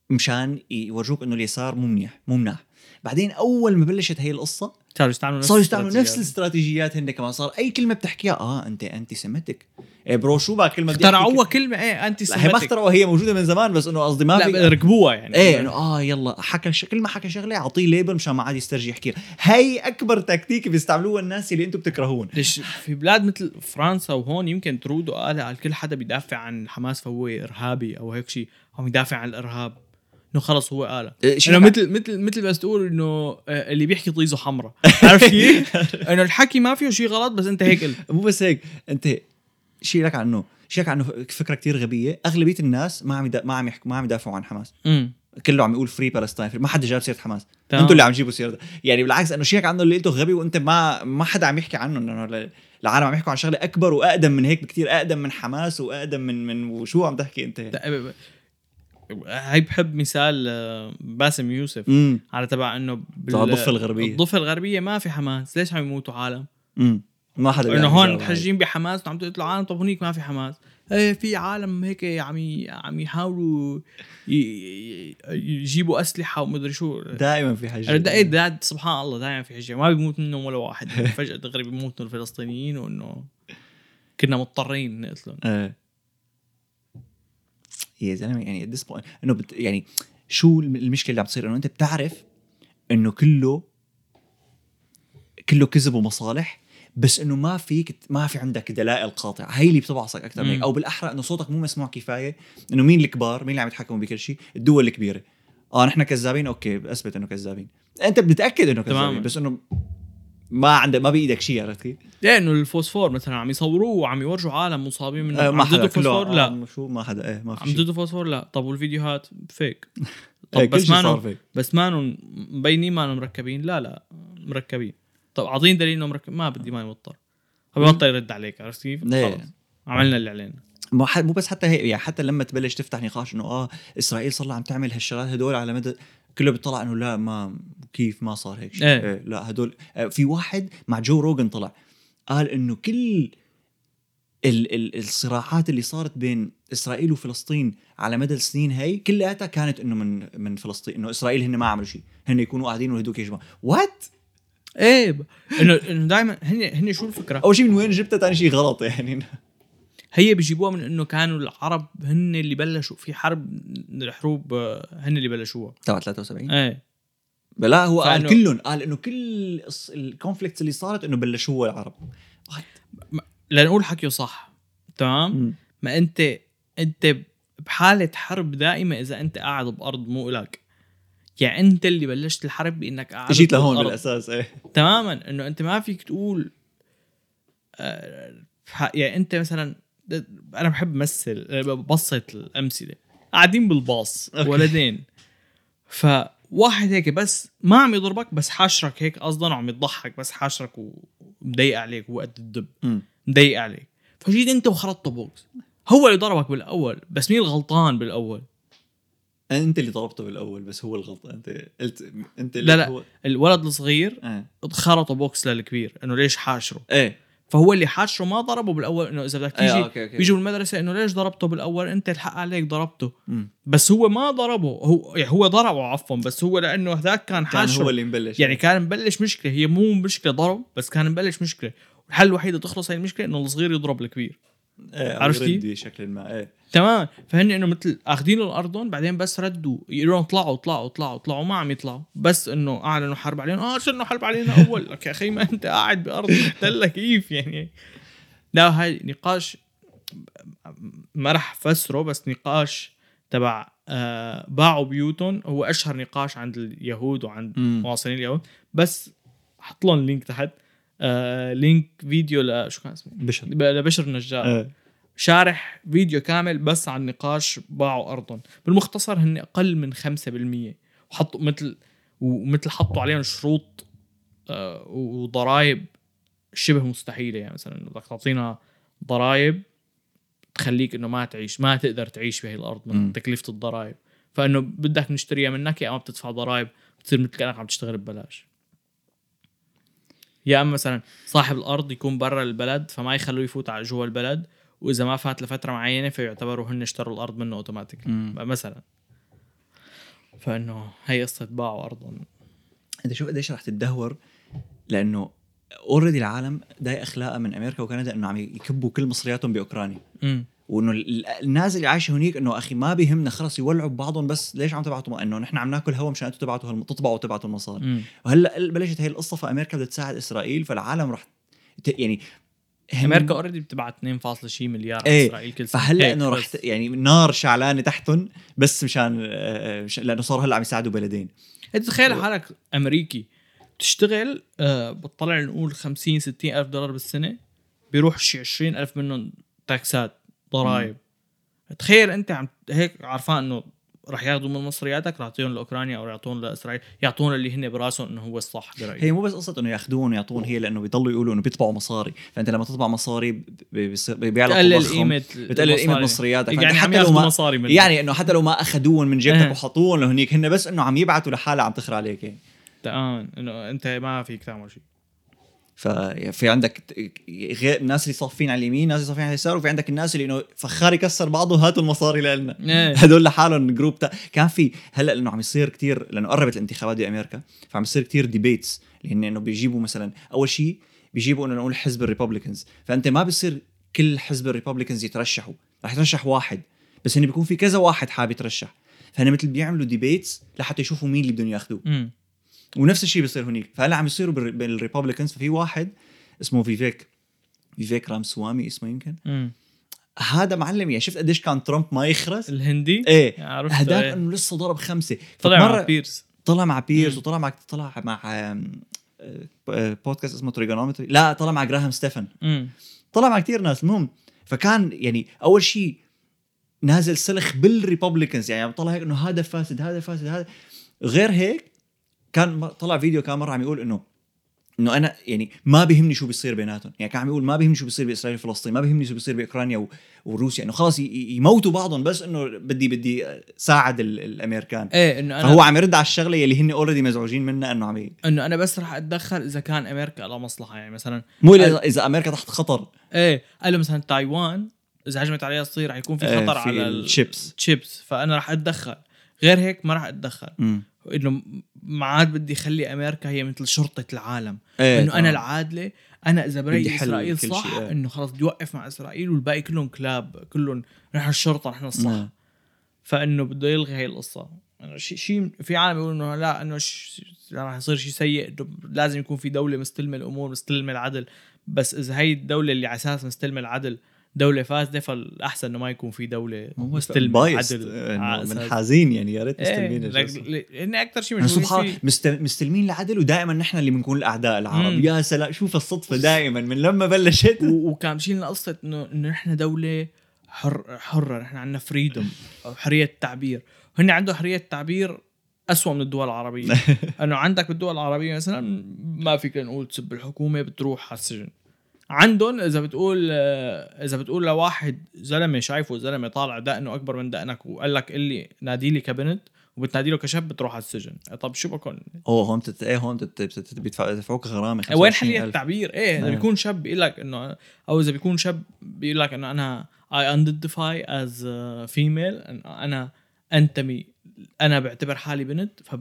مشان يورجوك إنه اليسار مو منيح مو مناح. بعدين أول ما بلشت هي القصة صاروا يستعملوا نفس صاروا يستعملوا نفس الاستراتيجيات. هن كمان. صار أي كلمة بتحكيها آه أنت anti-Semitic إيه bro شو بقى كلمة اخترعوها كلمة إيه anti لا هي ما اخترعوها هي موجودة من زمان بس إنه قصدي ما لا في ركبوها يعني. إيه إنه آه يلا حكى ش... كل ما حكى شغلة أعطيه label مشان ما عاد يسترجي يحكيها هي أكبر تكتيك بيستعملوها الناس اللي أنتم بتكرهون. ليش؟ في بلاد مثل فرنسا وهون يمكن ترودو وقال على كل حدا بيدافع عن حماس فهو إرهابي أو هيك شيء أو يدافع عن الإرهاب. إنه خلص هو قالها إيه، إنه مثل مثل مثل بس تقول إنه آه، اللي بيحكي طيزه حمراء. عرفت كيف؟ إنه الحكي ما فيه شيء غلط بس انت هيك. قلت مو بس هيك انت شيء لك عنه شيء لك عنه فكرة كتير غبية. أغلبية الناس ما عم. ما عم يحكوا ما عم يدافعوا عن حماس. كله عم يقول free Palestine ما حدا جاب سيرة حماس. أنتوا اللي عم تجيبوا سيرة. يعني بالعكس إنه شيء عنه اللي أنتوا غبي وأنت ما ما حدا عم يحكي عنه إنه ال- العالم عم يحكوا عن شغلة أكبر وأقدم من هيك بكتير أقدم من حماس وأقدم من من وشو عم تحكي أنت؟ هاي بحب مثال آه، باسم يوسف. امم على تبع إنه الضفة الغربية. الضفة الغربية ما في حماس. ليش عم يموتوا عالم؟ امم ما حدا إنه هون. متحجين بحماس وعم تقول عالم طب هنيك ما في حماس. إيه في عالم هيك عم عم يحاولوا يجيبوا أسلحة ومدري شو. دائما في حاجة. أنا دقيت داد سبحان الله دائما في حجه ما بيموت منهم ولا واحد. فجأة دغري بيموتوا الفلسطينيين وإنه كنا مضطرين نقتلهم. إيه. يا زلمة يعني this point إنه بت يعني شو الم- المشكلة اللي عم تصير؟ إنه أنت بتعرف إنه كله كله كذب ومصالح بس إنه ما فيك ما في عندك دلائل قاطعة. هي اللي بتبعصك أكثر من. أو بالأحرى إنه صوتك مو مسموع كفاية. إنه مين الكبار؟ مين اللي عم يتحكموا بكل شيء؟ الدول الكبيرة. آه نحن كذابين؟ أوكي أثبت إنه كذابين. أنت بتتاكد إنه كذابين. بس إنه ما عندك ما بايدك شيء عرفت كيف؟ لأنه الفوسفور مثلا عم يصوروه وعم يورجوا عالم مصابين منه. آه ما حدا فوسفور؟ لا. شو؟ ما حدا إيه ما في عم ضدوا فوسفور؟ لا. طب والفيديوهات؟ فيك طب إيه، كل بس شيء صار ما فيك. بس ما مبينين ما مركبين؟ لا لا مركبين. طب اعطيني دليل إنه مركب ما بدي ما يوتر. فبيبطل يرد عليك عرفت كيف؟ إيه. خلص. عملنا اللي علينا. مو مو بس حتى هيك يعني حتى لما تبلش تفتح نقاش إنه آه إسرائيل صار عم تعمل هالشغلات هدول على مدى كله بيطلع إنه لا ما كيف ما صار هيك شيء إيه. إيه. لا هدول آه، في واحد مع جو روجن طلع قال إنه كل ال ال الصراعات اللي صارت بين إسرائيل وفلسطين على مدى السنين هي كلياتها كانت إنه من من فلسطين إنه إسرائيل هن ما عملوا شيء هن يكونوا قاعدين وهدوك يجمعوا وات إيه إنه إنه دائما هن هن شو الفكرة؟ أول شيء من وين جبتها ثاني شيء غلط يعني هي بيجيبوها من إنه كانوا العرب هن اللي بلشوا في حرب من الحروب آه، هن اللي بلشوها. تبع 73 إيه. لا هو قال كلهم قال إنه كل الكونفليكتس اللي صارت إنه بلشوها العرب. لنقول حكيه صح تمام؟ ما أنت أنت بحالة حرب دائمة إذا أنت قاعد بأرض مو إلك. يعني أنت اللي بلشت الحرب بإنك قاعد جيت لهون. بالأساس إيه. تماما إنه أنت ما فيك تقول آه، يعني أنت مثلا أنا بحب مثل ببسط الأمثلة. قاعدين بالباص. ولدين. فواحد هيك بس ما عم يضربك بس حاشرك هيك قصدا وعم يضحك بس حاشرك ومضايق عليك وقت الدب. مضايق عليك. فجيت أنت وخرطته بوكس. هو اللي ضربك بالأول بس مين الغلطان بالأول؟ أنت اللي ضربته بالأول بس هو الغلط. أنت قلت أنت اللي لا لا. هو الولد الصغير إيه خرطه بوكس للكبير إنه ليش حاشره؟ إيه. فهو اللي حاشره ما ضربه بالأول إنه إذا بدك تيجي أوكي بيجوا بالمدرسة إنه ليش ضربته بالأول؟ أنت الحق عليك ضربته. مم. بس هو ما ضربه. هو يعني هو ضربه عفوا بس هو لأنه هذاك كان كان حاشره. هو اللي مبلش. يعني كان مبلش مشكلة. هي مو مشكلة ضرب بس كان مبلش مشكلة. والحل الوحيد لتخلص هاي المشكلة إنه الصغير يضرب الكبير. إيه عرفت عرفت كيف؟ بشكل ما إيه. تمام. فهن إنه مثل اخذين الأردن بعدين بس ردوا يقولوا لهم طلعوا طلعوا طلعوا طلعوا ما عم يطلعوا. بس إنه أعلنوا حرب علينا. آه شنو حرب علينا أول؟ لك يا أخي ما أنت قاعد بأرض محتله كيف يعني؟ لا هاي نقاش ما راح أفسره بس نقاش تبع آه باعوا بيوتهم. هو أشهر نقاش عند اليهود وعند. مواطنين اليهود. بس حط لهم link تحت. آه link فيديو ل شو كان اسمه؟ بشر. لبشر النجار. إيه. شارح فيديو كامل بس عن نقاش باعوا أرضهم. بالمختصر هن أقل من 5% وحطوا مثل ومثل حطوا عليهم شروط آه، وضرائب شبه مستحيلة. يعني مثلا بدك تعطينا ضرائب تخليك إنه ما تعيش ما تقدر تعيش بهي الأرض من. تكلفة الضرائب. فإنه بدك نشتريها منك يا اما بتدفع ضرائب بتصير مثل كأنك عم تشتغل ببلاش. يا اما مثلا صاحب الأرض يكون برا البلد فما يخلوه يفوت على جوا البلد وإذا ما فات لفترة معينة فيعتبروا هن اشتروا الأرض منه اوتوماتيك. مثلا. فإنه هي قصة باعوا ارضهم أنت شوف قديش رح تتدهور لأنه already العالم ضايجة أخلاقها من أمريكا وكندا إنه عم يكبوا كل مصرياتهم بأوكرانيا. وإنه ال- الناس اللي عايشة هنيك إنه أخي ما بيهمنا خلص يولعوا ببعضهم بس ليش عم تبعتوا إنه نحن عم ناكل هوا مشان أنتم تبعتوا هالم- تطبعوا وتبعتوا المصاري. وهلأ بلشت هي القصة فامريكا بدها تساعد إسرائيل فالعالم رح ت- يعني هم- أمريكا already بتبعت 2 شي مليار إيه، اسرائيل كل سنة. فهلأ إنه رح يعني نار شعلانة تحتهم بس مشان آه، لأنه صاروا هلأ عم يساعدوا بلدين. انت تخيل حالك أمريكي بتشتغل آه بتطلع نقول 50 60 ألف دولار بالسنة بيروح شي 20 ألف منهم تاكسات. ضرائب تخيل أنت عم هيك عارفان إنه رح ياخذوا من مصرياتك رح يعطيهم لأوكرانيا أو يعطون لإسرائيل يعطون اللي هن براسهم إنه هو الصح برأيي. هي مو بس قصة إنه ياخذون ويعطون هي لأنه بيضلوا يقولوا إنه بيطبعوا مصاري. فأنت لما تطبع مصاري بيعلى بتقلل قيمة بتقلل قيمة. مصرياتك. يعني حتى لو ما مصاري منك. يعني إنه حتى لو ما اخذوهم من جيبتك إيه. وحطوهم لهنيك هن بس إنه عم يبعتوا لحالها عم تخرى عليك. يعني تمام. إنه أنت ما فيك تعمل شيء. ففي عندك غير الناس اللي صافين على اليمين ناس اللي صافين على اليسار وفي عندك الناس اللي إنه فخار يكسر بعضه هاتوا المصاري لنا. إيه. هدول لحالهم group تا... كان في هلأ لأنه عم يصير كتير لأنه قربت الانتخابات بأمريكا فعم يصير كتير debates اللي هن إنه بيجيبوا مثلا أول شيء بيجيبوا إنه نقول حزب ال Republicans فأنت ما بيصير كل حزب ال Republicans يترشحوا رح يترشح واحد بس هن بيكون في كذا واحد حابب يترشح. فهن مثل بيعملوا debates لحتى يشوفوا مين اللي بدهم ياخذوه. ونفس الشيء بيصير هنيك. فهلا عم يصيروا بالر- بال Republicans ففي واحد اسمه فيفيك. فيفيك رامسوامي اسمه يمكن. هذا معلم يعني شفت قديش كان ترامب ما يخرس؟ الهندي؟ إيه. عرفت هداك إيه. إنه لسه ضرب خمسة. طلع مع بيرز. طلع مع بيرز مم. وطلع مع طلع مع آم، آه، بودكاست اسمه Triggernometry. لا طلع مع جراهام ستيفن. طلع مع كتير ناس. المهم فكان يعني أول شيء نازل سلخ بال Republicans يعني عم طلع هيك إنه هذا فاسد هذا فاسد هذا. غير هيك كان م- طلع فيديو كان مرة عم يقول انه إنه أنا يعني ما بيهمني شو بيصير بيناتهم. يعني كان عم يقول ما بيهمني شو بيصير بإسرائيل وفلسطين ما بيهمني شو بيصير بأوكرانيا و- وروسيا. إنه ي- يموتوا بعضهم بس إنه بدي بدي ساعد ال- الأمريكان. إيه إنه أنا فهو عم يرد على الشغلة يلي هن already مزعوجين منها إنه عم ي... إنه أنا بس رح أتدخل إذا كان أمريكا لها مصلحة. يعني مثلا مو اذا إذا أمريكا تحت خطر. إيه قال له مثلا تايوان إذا هجمت عليها الصين رح يكون في إيه، خطر في على ال chips. ال chips فأنا رح أتدخل. غير هيك ما رح أتدخل. مم. إنه ما عاد بدي اخلي أمريكا هي مثل شرطة العالم إيه إنه أنا تمام. العادلة أنا إذا برايي إسرائيل صح إيه. إنه خلص بدي أوقف مع إسرائيل والباقي كلهم كلاب كلهم نحن الشرطة نحن الصح نعم. فإنه بده يلغي هاي القصة إنه شيء شيء في عالم بيقولوا إنه لا إنه راح يصير شيء سيء لازم يكون في دولة مستلمة الأمور مستلمة العدل بس إذا هي الدولة اللي على أساس مستلمة العدل دولة فاسده فالاحسن إنه ما يكون في دولة هو مستلمة بايست العدل إنه على من أساس- حازين يعني يا ريت إيه مستلمين لأن أكثر شيء مشهورين سبحان. مستلمين العدل ودائما نحن اللي بنكون الأعداء العرب. مم. يا سلام شوف الصدفة دائما من لما بلشت. وكان مشيلنا قصه انه إنه نحن دولة حر حرة نحن عندنا فريدوم أو حرية التعبير. هن عندهم حرية التعبير أسوأ من الدول العربية. إنه عندك بالدول العربية مثلا ما فيك نقول تسب الحكومة بتروح على السجن. عندهم إذا بتقول إذا بتقول لواحد زلمة شايفه زلمة طالع دقنه أكبر من دقنك وقال لك اللي نادي لي كبنت وبتنادي له كشاب بتروح على السجن طب شو بكون اوه هون بتت... إيه هون بتت... بتت... بيدفع- بيدفعوك غرامة وين 25,000. حريه التعبير؟ إيه إذا آه. بيكون شاب بيقول لك إنه أو إذا بيكون شاب بيقول لك إنه أنا as a female إنه أنا أنتمي أنا بعتبر حالي بنت ف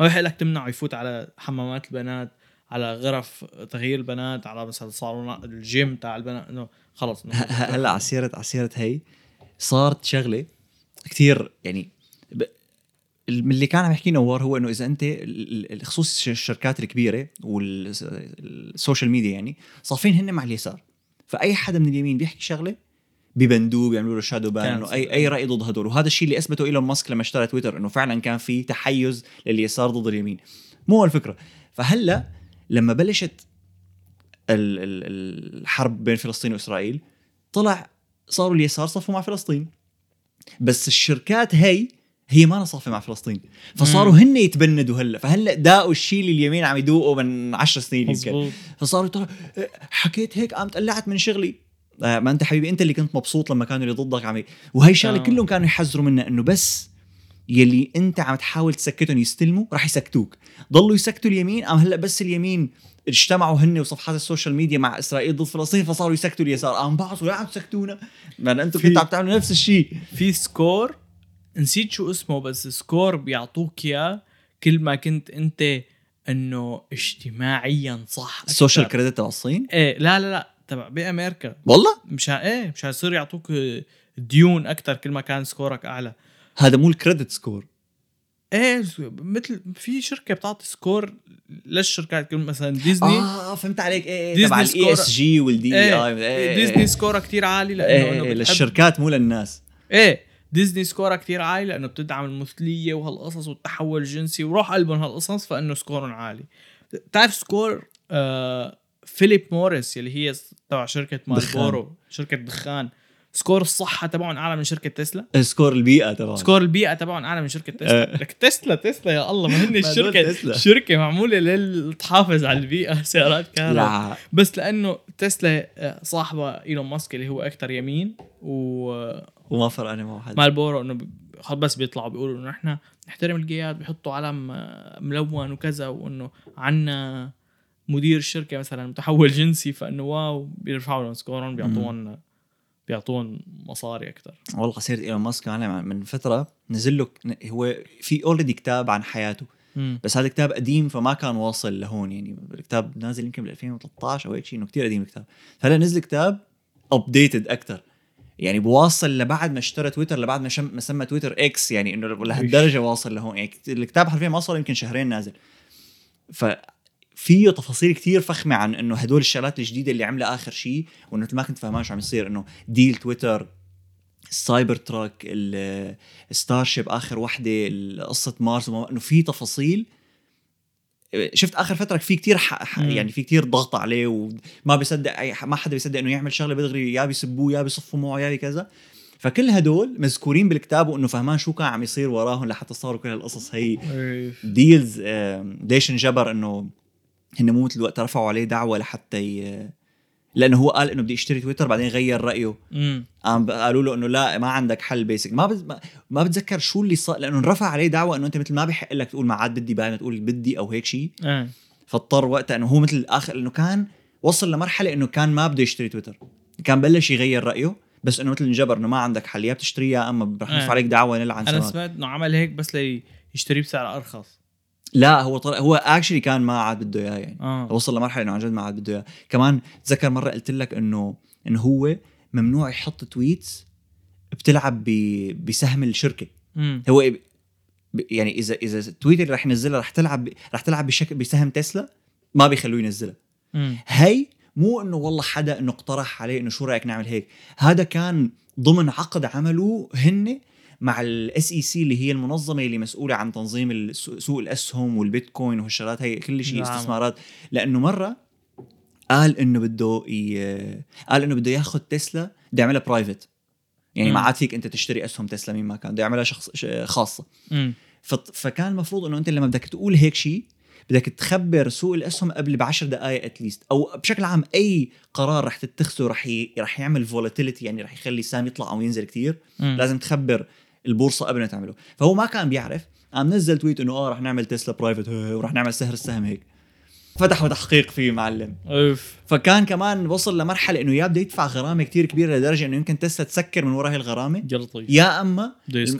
ما بحق لك تمنعه يفوت على حمامات البنات على غرف تغيير البنات على مثلا صالون الجيم تاع البنات إنه خلص هلأ على سيره على سيرة هي صارت شغلة كثير يعني ب... من اللي كان عم يحكي نوار هو إنه إذا أنت ال- ال- خصوص الشركات الكبيرة وال social media يعني صافين هن مع اليسار. فأي حدا من اليمين بيحكي شغلة ببندوه بيعملوا له شادو بان إنه اي أي رأي ضد هدول. وهذا الشيء اللي أثبته إيلون ماسك لما اشترى تويتر إنه فعلا كان في تحيز لليسار ضد اليمين. مو الفكرة. فهلأ لما بلشت ال- ال- الحرب بين فلسطين وإسرائيل طلع صاروا اليسار صفوا مع فلسطين. بس الشركات هي هي ما صافيه مع فلسطين. فصاروا هن يتبندوا هلأ. فهلأ داقوا الشيء اللي اليمين عم يدوقوا من عشر سنين يمكن. فصاروا يطلعوا حكيت هيك قامت قلعت من شغلي. آه، ما أنت حبيبي أنت اللي كنت مبسوط لما كانوا اللي ضدك عم وهي الشغلة آه. كلهم كانوا يحذروا منها إنه بس يلي انت عم تحاول تسكتهم يستلموا راح يسكتوك. ضلوا يسكتوا اليمين ام هلأ بس اليمين اجتمعوا هن وصفحات ال social media مع إسرائيل ضد فلسطين فصاروا يسكتوا اليسار. قام بعضوا يا عم تسكتونا ما أنتم في- كنتوا عم تعملوا نفس الشيء. في score نسيت شو اسمه بس score بيعطوك إياه كل ما كنت أنت إنه اجتماعيا صح. ال social credit تبع الصين؟ إيه لا لا لا تبع بامريكا والله؟ مشان إيه مشان يصير يعطوك ديون أكثر كل ما كان سكورك أعلى. هذا مو ال credit score. إيه مثل في شركة بتعطي score للشركات مثلا ديزني. آه فهمت عليك. إيه إيه ديزني تبع ال ESG وال DEI ديزني score ها كتير عالي لأنه إيه إيه بتحب- للشركات مو للناس. إيه ديزني score ها كتير عالي لأنه بتدعم المثلية وهالقصص والتحول الجنسي وروح قلبهم هالقصص فإنه score هم عالي. بتعرف score آه فيليب موريس اللي هي تبع شركة مالبورو شركة دخان. score الصحة تبعهم أعلى من شركة تسلا؟ score البيئة تبعهم. سكور البيئة تبعهم أعلى من شركة تسلا. آه. لك تسلا تسلا يا الله ما هن الشركة. شركة معمولة لتحافظ على البيئة سيارات كهرباء. لا. بس لأنه تسلا آه، صاحبها إيلون ماسك اللي هو أكثر يمين و وما فرقني مع حد. مالبورو إنه ب- خلص بس بيطلعوا بيقولوا إنه نحن نحترم ال gays بيحطوا علم آه، ملون وكذا وإنه عنا مدير الشركة مثلا متحول جنسي فإنه واو بيرفعوا لهم score هم بيعطوهم بيعطوهم مصاري أكثر والله سيره إيلون ماسك أنا من فترة نزل له هو في already كتاب عن حياته بس هذا الكتاب قديم فما كان واصل لهون يعني. الكتاب نازل يمكن بال 2013 أو هيك شيء إنه كثير قديم الكتاب. هلا نزل كتاب updated أكثر يعني بواصل لبعد ما اشترى تويتر لبعد ما, شم ما سمى تويتر إكس يعني إنه لهالدرجة واصل لهون. يعني الكتاب حرفيا ما صار يمكن شهرين نازل. ف فيه تفاصيل كتير فخمة عن إنه هدول الشغلات الجديدة اللي عملها آخر شيء وإنه ما كنت فاهمان شو عم يصير إنه deal تويتر السايبر تراك الستار شيب آخر وحدة قصه مارس إنه في تفاصيل. شفت آخر فترة في كتير ح... ح... مم. يعني في كتير ضغط عليه وما بيصدق اي ما حدا بيصدق إنه يعمل شغلة بدغري يا بيسبوه يا بيصفوا معه يا كذا فكل هدول مذكورين بالكتاب وإنه فهمان شو كان عم يصير وراهم لحتى صاروا كل هالقصص هي. deals ليش انجبر إنه هن مو مثل الوقت رفعوا عليه دعوة لحتى ي... لأنه هو قال إنه بدي أشتري تويتر بعدين غير رأيه. امم قام قالوا له إنه لا ما عندك حل بيسك ما بز... ما, بتذكر شو اللي صار لأنه انرفع عليه دعوة إنه أنت مثل ما بحق لك تقول ما عاد بدي بعد تقول بدي أو هيك شيء إيه. فاضطر وقتها إنه هو مثل اخر إنه كان وصل لمرحلة إنه كان ما بده يشتري تويتر كان بلش يغير رأيه بس إنه مثل انجبر إنه ما عندك حل يا بتشتريه يا أما رح آه. نرفع عليك دعوة نلعن أنا سمعت إنه عمل هيك بس ليشتريه بسعر أرخص. لا هو طلع هو اكشلي كان ما عاد بده إياه يعني. آه. وصل لمرحلة إنه عن جد ما عاد بده إياه. كمان تذكر مرة قلت لك إنه إنه هو ممنوع يحط tweets بتلعب بسهم الشركة. امم هو يعني إذا إذا ال tweet اللي رح ينزلها رح تلعب رح تلعب بشكل بسهم تسلا ما بيخلوه ينزلها. هي مو إنه والله حدا إنه اقترح عليه إنه شو رأيك نعمل هيك. هذا كان ضمن عقد عملوه هن مع ال SEC اللي هي المنظمة اللي مسؤولة عن تنظيم سوق الاسهم والبيتكوين وهالشغلات هي كل شيء نعم. استثمارات. لأنه مرة قال إنه بده ي... قال إنه بده ياخذ تسلا بده يعملها private يعني ما. عاد فيك أنت تشتري أسهم تسلا مين ما كان بده يعملها شخص خاصة. فط- فكان المفروض إنه أنت لما بدك تقول هيك شيء بدك تخبر سوق الأسهم قبل بعشر دقائق at least أو بشكل عام أي قرار رح تتخذه رح ي... رح يعمل volatility يعني رح يخلي السهم يطلع أو ينزل كتير. لازم تخبر البورصة قبل ما تعمله. فهو ما كان بيعرف قام نزل tweet إنه آه رح نعمل تسلا private ورح نعمل سهر السهم هيك. فتحوا تحقيق فيه معلم. أوف. فكان كمان وصل لمرحلة إنه يا بده يدفع غرامة كتير كبيرة لدرجة إنه يمكن تسلا تسكر من وراء هي الغرامه جلطي يا أما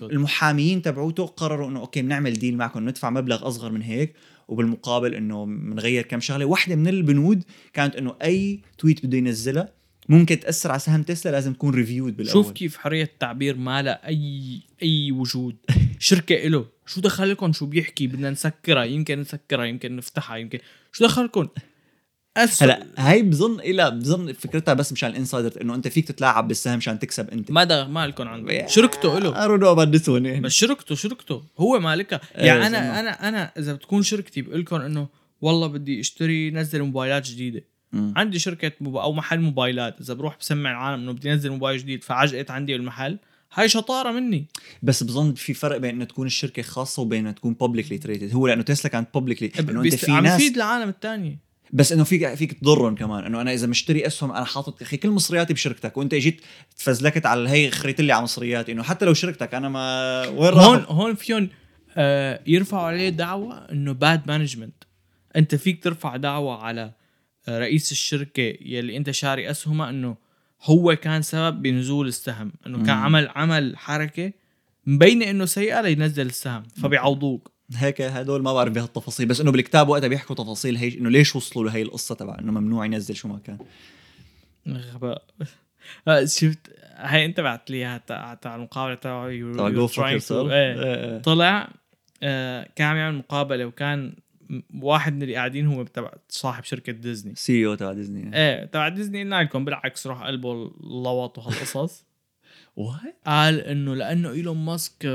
المحاميين تبعوته قرروا إنه okay بنعمل deal معكم ندفع مبلغ أصغر من هيك وبالمقابل إنه بنغير كم شغلة. واحدة من البنود كانت إنه أي tweet بده ينزلها ممكن تأثر على سهم تسلا لازم تكون reviewed بالأول. شوف كيف حرية التعبير ما لها أي أي وجود. شركة إله شو دخلكم شو بيحكي؟ بدنا نسكرها يمكن نسكرها يمكن نفتحها يمكن. شو دخلكم. هلا هاي بظن إلى بظن فكرتها بس مشان ال insider إنه أنت فيك تتلاعب بالسهم مشان تكسب أنت. ما دغ ما لكم عنده شركته this one يعني. بس شركته شركته. هو مالكها. يعني أنا أنا أنا إذا بتكون شركتي بقول لكم إنه والله بدي أشتري نزل موبايلات جديدة. مم. عندي شركة موب... أو محل موبايلات. إذا بروح بسمع العالم إنه بدي أنزل موبايل جديد فعجقت عندي بالمحل. هاي شطارة مني. بس بظن في فرق بين إنه تكون الشركة خاصة وبين إنه تكون publicly traded هو لأنه تسلا كانت publicly إنه أنت. في عم ناس يفيد العالم الثاني بس إنه فيك فيك تضرهم كمان. إنه أنا إذا مشتري أسهم أنا حاطط أخي كل مصرياتي بشركتك. وأنت إجيت تفزلكت على هي خريت لي على مصرياتي. إنه حتى لو شركتك أنا ما وين هون هون فيهم آه يرفعوا عليه دعوة إنه bad management أنت فيك ترفع دعوة على آه رئيس الشركة يلي انت شاري أسهمها إنه هو كان سبب بنزول السهم إنه كان. عمل عمل حركة مبينة إنه سيئة لينزل السهم فبيعوضوك. هيك هدول ما بعرف بهالتفاصيل بس إنه بالكتاب وقتها بيحكوا تفاصيل هي إنه ليش وصلوا لهي القصة تبع إنه ممنوع ينزل شو ما كان. غباء. آه، شفت؟ هاي أنت بعت لي إياها تاع المقابلة تبعه to- يورسيلف إيه طلع آه، كان عم يعمل مقابلة وكان واحد من اللي قاعدين هو تبع صاحب شركة ديزني. CEO تبع ديزني. إيه تبع ديزني قلنا لكم بالعكس روح قلبه اللوط وهالقصص. وقت قال إنه لأنه إيلون ماسك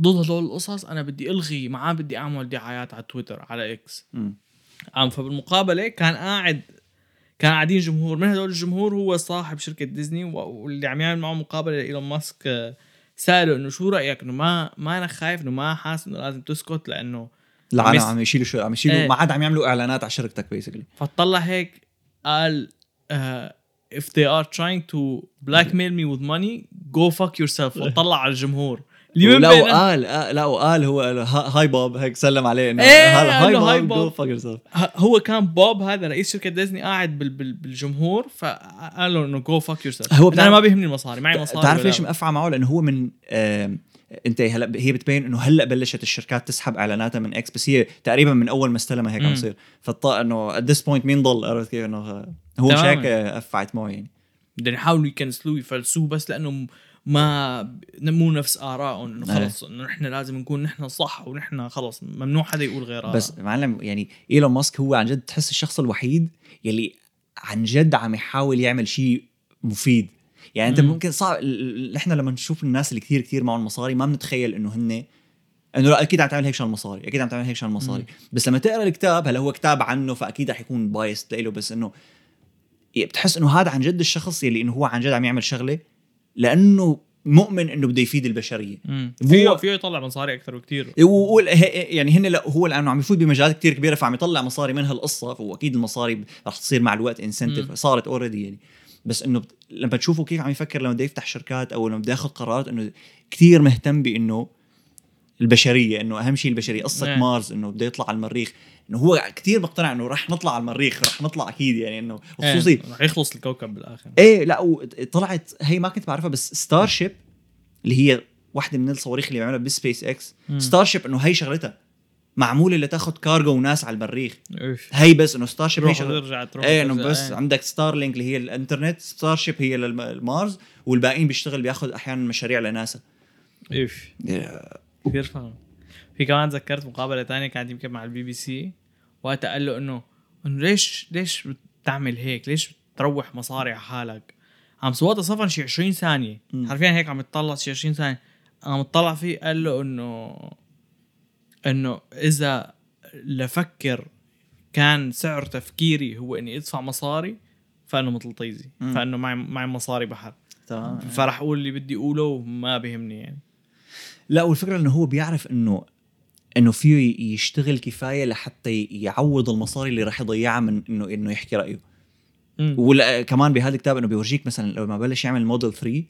ضد هدول القصص أنا بدي ألغي معاه بدي أعمل دعايات على تويتر على إكس عم فبالمقابلة كان قاعد كان قاعدين جمهور من هدول الجمهور هو صاحب شركة ديزني واللي عم يعمل معه مقابلة لايلون ماسك آه، سأله إنه شو رأيك؟ إنه ما ما أنا خايف إنه ما حاسس إنه لازم تسكت لأنه العالم عم يشيلوا شو عم يشيلوا إيه. ما عاد عم يعملوا إعلانات على شركتك basically فطلع هيك قال uh, if they are trying to blackmail me with money go fuck yourself. وطلع على الجمهور. اللي من لا وقال آه، لا وقال هو hi Bob هيك سلم عليه إنه له hi hi Bob Bob. هو كان بوب هذا رئيس شركة ديزني قاعد بال بال بالجمهور فقال له إنه go fuck yourself هو أنا ما بيهمني المصاري معي مصاري بتعرف ليش مقفعة معه؟ لأنه هو من آم، انت هلا هي بتبين انه هلا بلشت الشركات تسحب اعلاناتها من إكس بس هي تقريبا من أول ما استلمها هيك عم. يصير فالط إنه at this point مين ضل عرفت كيف إنه هو مش. هيك قفعت معه يعني بدهم يحاولوا ي cancel وه يفلسوه بس لأنه ما مو نفس آرائهم إنه إيه. خلص إنه نحن لازم نكون نحن صح ونحن خلص ممنوع حدا يقول غير آراء. بس معلم يعني إيلون ماسك هو عن جد تحس الشخص الوحيد يلي عن جد عم يحاول يعمل شيء مفيد يعني أنت مم. ممكن صعب نحن لما نشوف الناس اللي كثير كثير معهم مصاري ما بنتخيل إنه هن إنه لأ أكيد عم تعمل هيك عشان المصاري أكيد عم تعمل هيك عشان المصاري بس لما تقرأ الكتاب هلأ هو كتاب عنه فأكيد رح يكون biased له بس إنه بتحس إنه هذا عن جد الشخص يلي إنه هو عن جد عم يعمل شغلة لأنه مؤمن إنه بده يفيد البشرية. هو- فيه فيه يطلع مصاري أكثر بكثير هي- يعني هن لأ هو لأنه عم يفوت بمجالات كتير كبيرة فعم يطلع مصاري من هالقصه فهو أكيد المصاري رح تصير مع الوقت incentive. صارت already يعني بس إنه بت- لما تشوفوا كيف عم يفكر لما بده يفتح شركات أو لما بده ياخذ قرارات إنه كتير مهتم بإنه البشرية إنه أهم شيء البشرية. قصة نعم. مارس إنه بده يطلع على المريخ. إنه هو كتير مقتنع إنه رح نطلع على المريخ رح نطلع أكيد يعني إنه خصوصي إيه رح يخلص الكوكب بالآخر. إيه لا وطلعت هي ما كنت بعرفها بس Starship اللي هي واحدة من الصواريخ اللي بيعملها ب SpaceX. Starship إنه هي شغلتها. معموله لتاخذ كارجو وناس على المريخ هي بس إنه ستار شيب هي تروح إيه إنه بس إيه. عندك Starlink اللي هي الإنترنت Starship هي للمارس والباقيين بيشتغل بياخذ أحيانا مشاريع لناسا اوف كثير فاهم في كمان تذكرت مقابلة تانية كانت يمكن مع البي بي سي وقتها قال له إنه إنه ليش ليش بتعمل هيك؟ ليش بتروح مصاري على حالك؟ عم صوتها صفن شي 20 ثانية. حرفيا هيك عم يتطلع شي 20 ثانية عم يطلع فيه قال له إنه إنه إذا لفكر كان سعر تفكيري هو إني أدفع مصاري فانه مثل طيزي مم. فأنه معي معي مصاري بحر. تمام. فرح أقول اللي بدي أقوله ما بيهمني يعني. لا والفكرة إنه هو بيعرف انه إنه فيه يشتغل كفاية لحتى يعوض المصاري اللي راح يضيعها من انه إنه يحكي رأيه. مم. ولا كمان بهذا الكتاب إنه بيورجيك مثلا لما بلش يعمل الموديل 3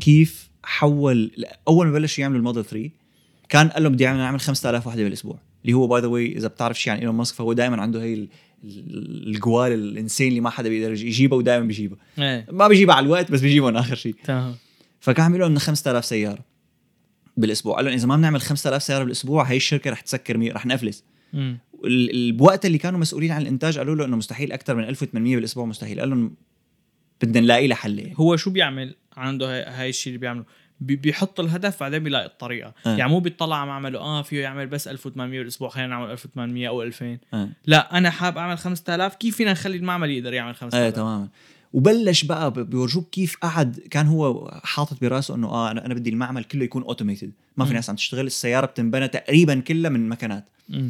كيف حول أول ما بلش يعمل الموديل 3 كان قال له بدي اعمل أعمل 5000 وحده بالأسبوع. اللي هو by the way إذا بتعرف شيء عن إيلون ماسك فهو دائما عنده هي ال- ال- الجوال الإنسان اللي ما حدا بيقدر يجي- يجيبها ودائما بيجيبها إيه. ما بيجيبها على الوقت بس بيجيبهم آخر شيء. تمام. فكان عم يقول لهم 5000 سيارة بالأسبوع. قال لهم إذا ما بنعمل 5000 سيارة بالأسبوع هي الشركة رح تسكر مي... رح نفلس. مم. ال- ال- بوقت اللي كانوا مسؤولين عن الإنتاج قالوا له إنه مستحيل أكثر من 1800 بالأسبوع مستحيل. قال لهم بدنا نلاقي له حل يعني. هو شو بيعمل؟ عنده هاي, الشيء اللي بيعمله. بي- بيحط الهدف بعدين بيلاقي الطريقة آه. يعني مو بيطلع عم عمله آه فيه يعمل بس 1800 بالأسبوع خلينا نعمل 1800 أو 2000 آه. لا أنا حاب أعمل 5000 كيف فينا نخلي المعمل يقدر يعمل 5000 إيه تماما وبلش بقى بيورجوك كيف قعد كان هو حاطط براسه إنه آه أنا بدي المعمل كله يكون automated ما في مم. ناس عم تشتغل السيارة بتنبنى تقريبا كلها من مكنات مم.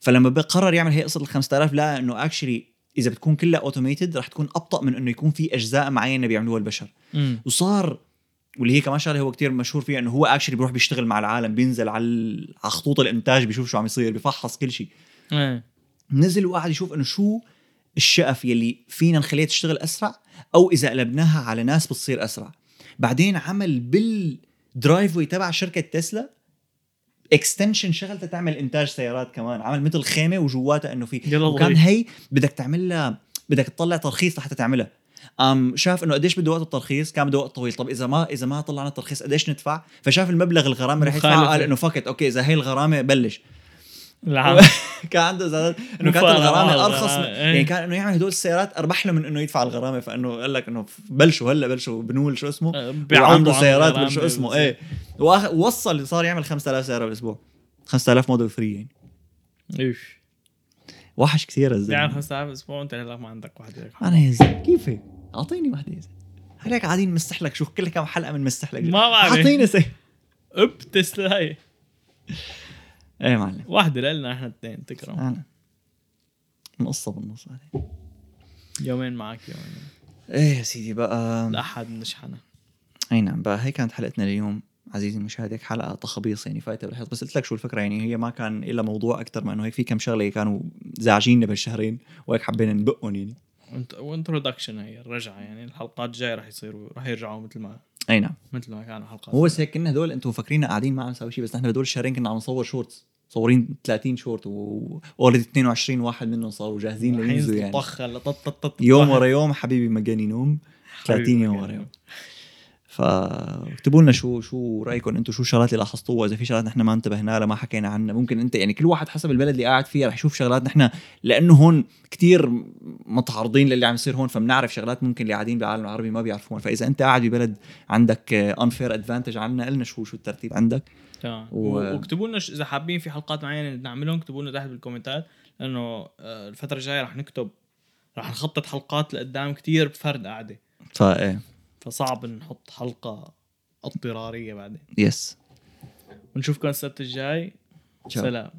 فلما بقرر يعمل هي قصة ال 5000 لقى إنه actually إذا بتكون كلها automated رح تكون أبطأ من إنه يكون في أجزاء معينة بيعملوها البشر مم. وصار واللي هي كمان شغلة هو كتير مشهور فيها إنه هو actually بيروح بيشتغل مع العالم بينزل على على خطوط الإنتاج بيشوف شو عم يصير بيفحص كل شيء. إيه. نزل وقعد يشوف إنه شو الشقف يلي فينا نخليها تشتغل أسرع أو إذا قلبناها على ناس بتصير أسرع. بعدين عمل بال driveway تبع شركة تسلا extension شغلتها تعمل إنتاج سيارات كمان. عمل مثل خيمة وجواتها إنه في ظريف. هي بدك تعمل لها بدك تطلع ترخيص لحتى تعملها. أم شاف إنه قديش بده وقت الترخيص؟ كان بده وقت طويل. طب إذا ما إذا ما طلعنا الترخيص قديش ندفع؟ فشاف المبلغ الغرامة رح يدفع. قال إنه fuck it أوكي إذا هي الغرامة بلش. كان عنده ازازات إنه كانت الغرامة أرخص من إيه. يعني كان إنه يعمل هدول السيارات أربح له من إنه يدفع الغرامة. فإنه قال لك إنه بلشوا هلأ بلشوا بنول شو اسمه؟ أه، عن سيارات شو اسمه. إيه. وآخ- ووصل صار يعمل 5000 سيارة بالأسبوع. 5000 موديل 3 يعني. إيش؟ وحش كثير يعني الزلمه 5000 أسبوع وأنت هلا ما عندك واحدة أنا يا زلمة كيف هيك؟ أعطيني وحده يا زلمة. هيك قاعدين نمسح لك شو كل كم حلقة بنمسح لك. ما بعرف. أعطيني سي اب تسلاي إيه معلم. واحدة لنا إحنا اثنين تكرم. أنا. نقصها بالنص عليه. يومين معك يومين. إيه يا سيدي بقى. الاحد نشحنة. أي نعم بقى هي كانت حلقتنا اليوم. عزيزي المشاهد هيك حلقة تخبيص يعني فايتة بالحيط. بس قلت لك شو الفكرة يعني هي ما كان إلا موضوع أكثر ما إنه هيك في كم شغلة كانوا زعجيننا بالشهرين وهيك حبينا نبقهم يعني. و introduction هي الرجعة يعني الحلقات الجاية رح يصيروا رح يرجعوا مثل ما أي نعم. مثل ما كانوا حلقات هو بس هيك كنا هدول أنتم فاكرين قاعدين ما عم نسوي شيء بس نحن هدول الشهرين كنا عم نصور shorts مصورين 30 شورت و already 22 واحد منهم صاروا جاهزين لينزلوا يعني. يوم ورا يوم حبيبي مجاني نوم 30 يوم ورا يوم. فاكتبوا لنا شو شو رأيكم أنتم؟ شو الشغلات اللي لاحظتوها؟ إذا في شغلات نحن ما انتبهنا لها ما حكينا عنها. ممكن انت يعني كل واحد حسب البلد اللي قاعد فيها رح يشوف شغلات نحن لأنه هون كتير متعرضين للي عم يصير هون فبنعرف شغلات ممكن اللي قاعدين بالعالم العربي ما بيعرفوها. فإذا انت قاعد ببلد عندك unfair advantage عنا قلنا شو شو الترتيب عندك. تمام. و-. واكتبوا لنا إذا حابين في حلقات معينة نعملهم اكتبوا لنا تحت بال comment ات لأنه آه، الفترة الجاية رح نكتب رح نخطط حلقات لقدام كتير بفرد قعده فايه فصعب نحط حلقة اضطرارية بعدين. يس ونشوفكم السبت الجاي. سلام.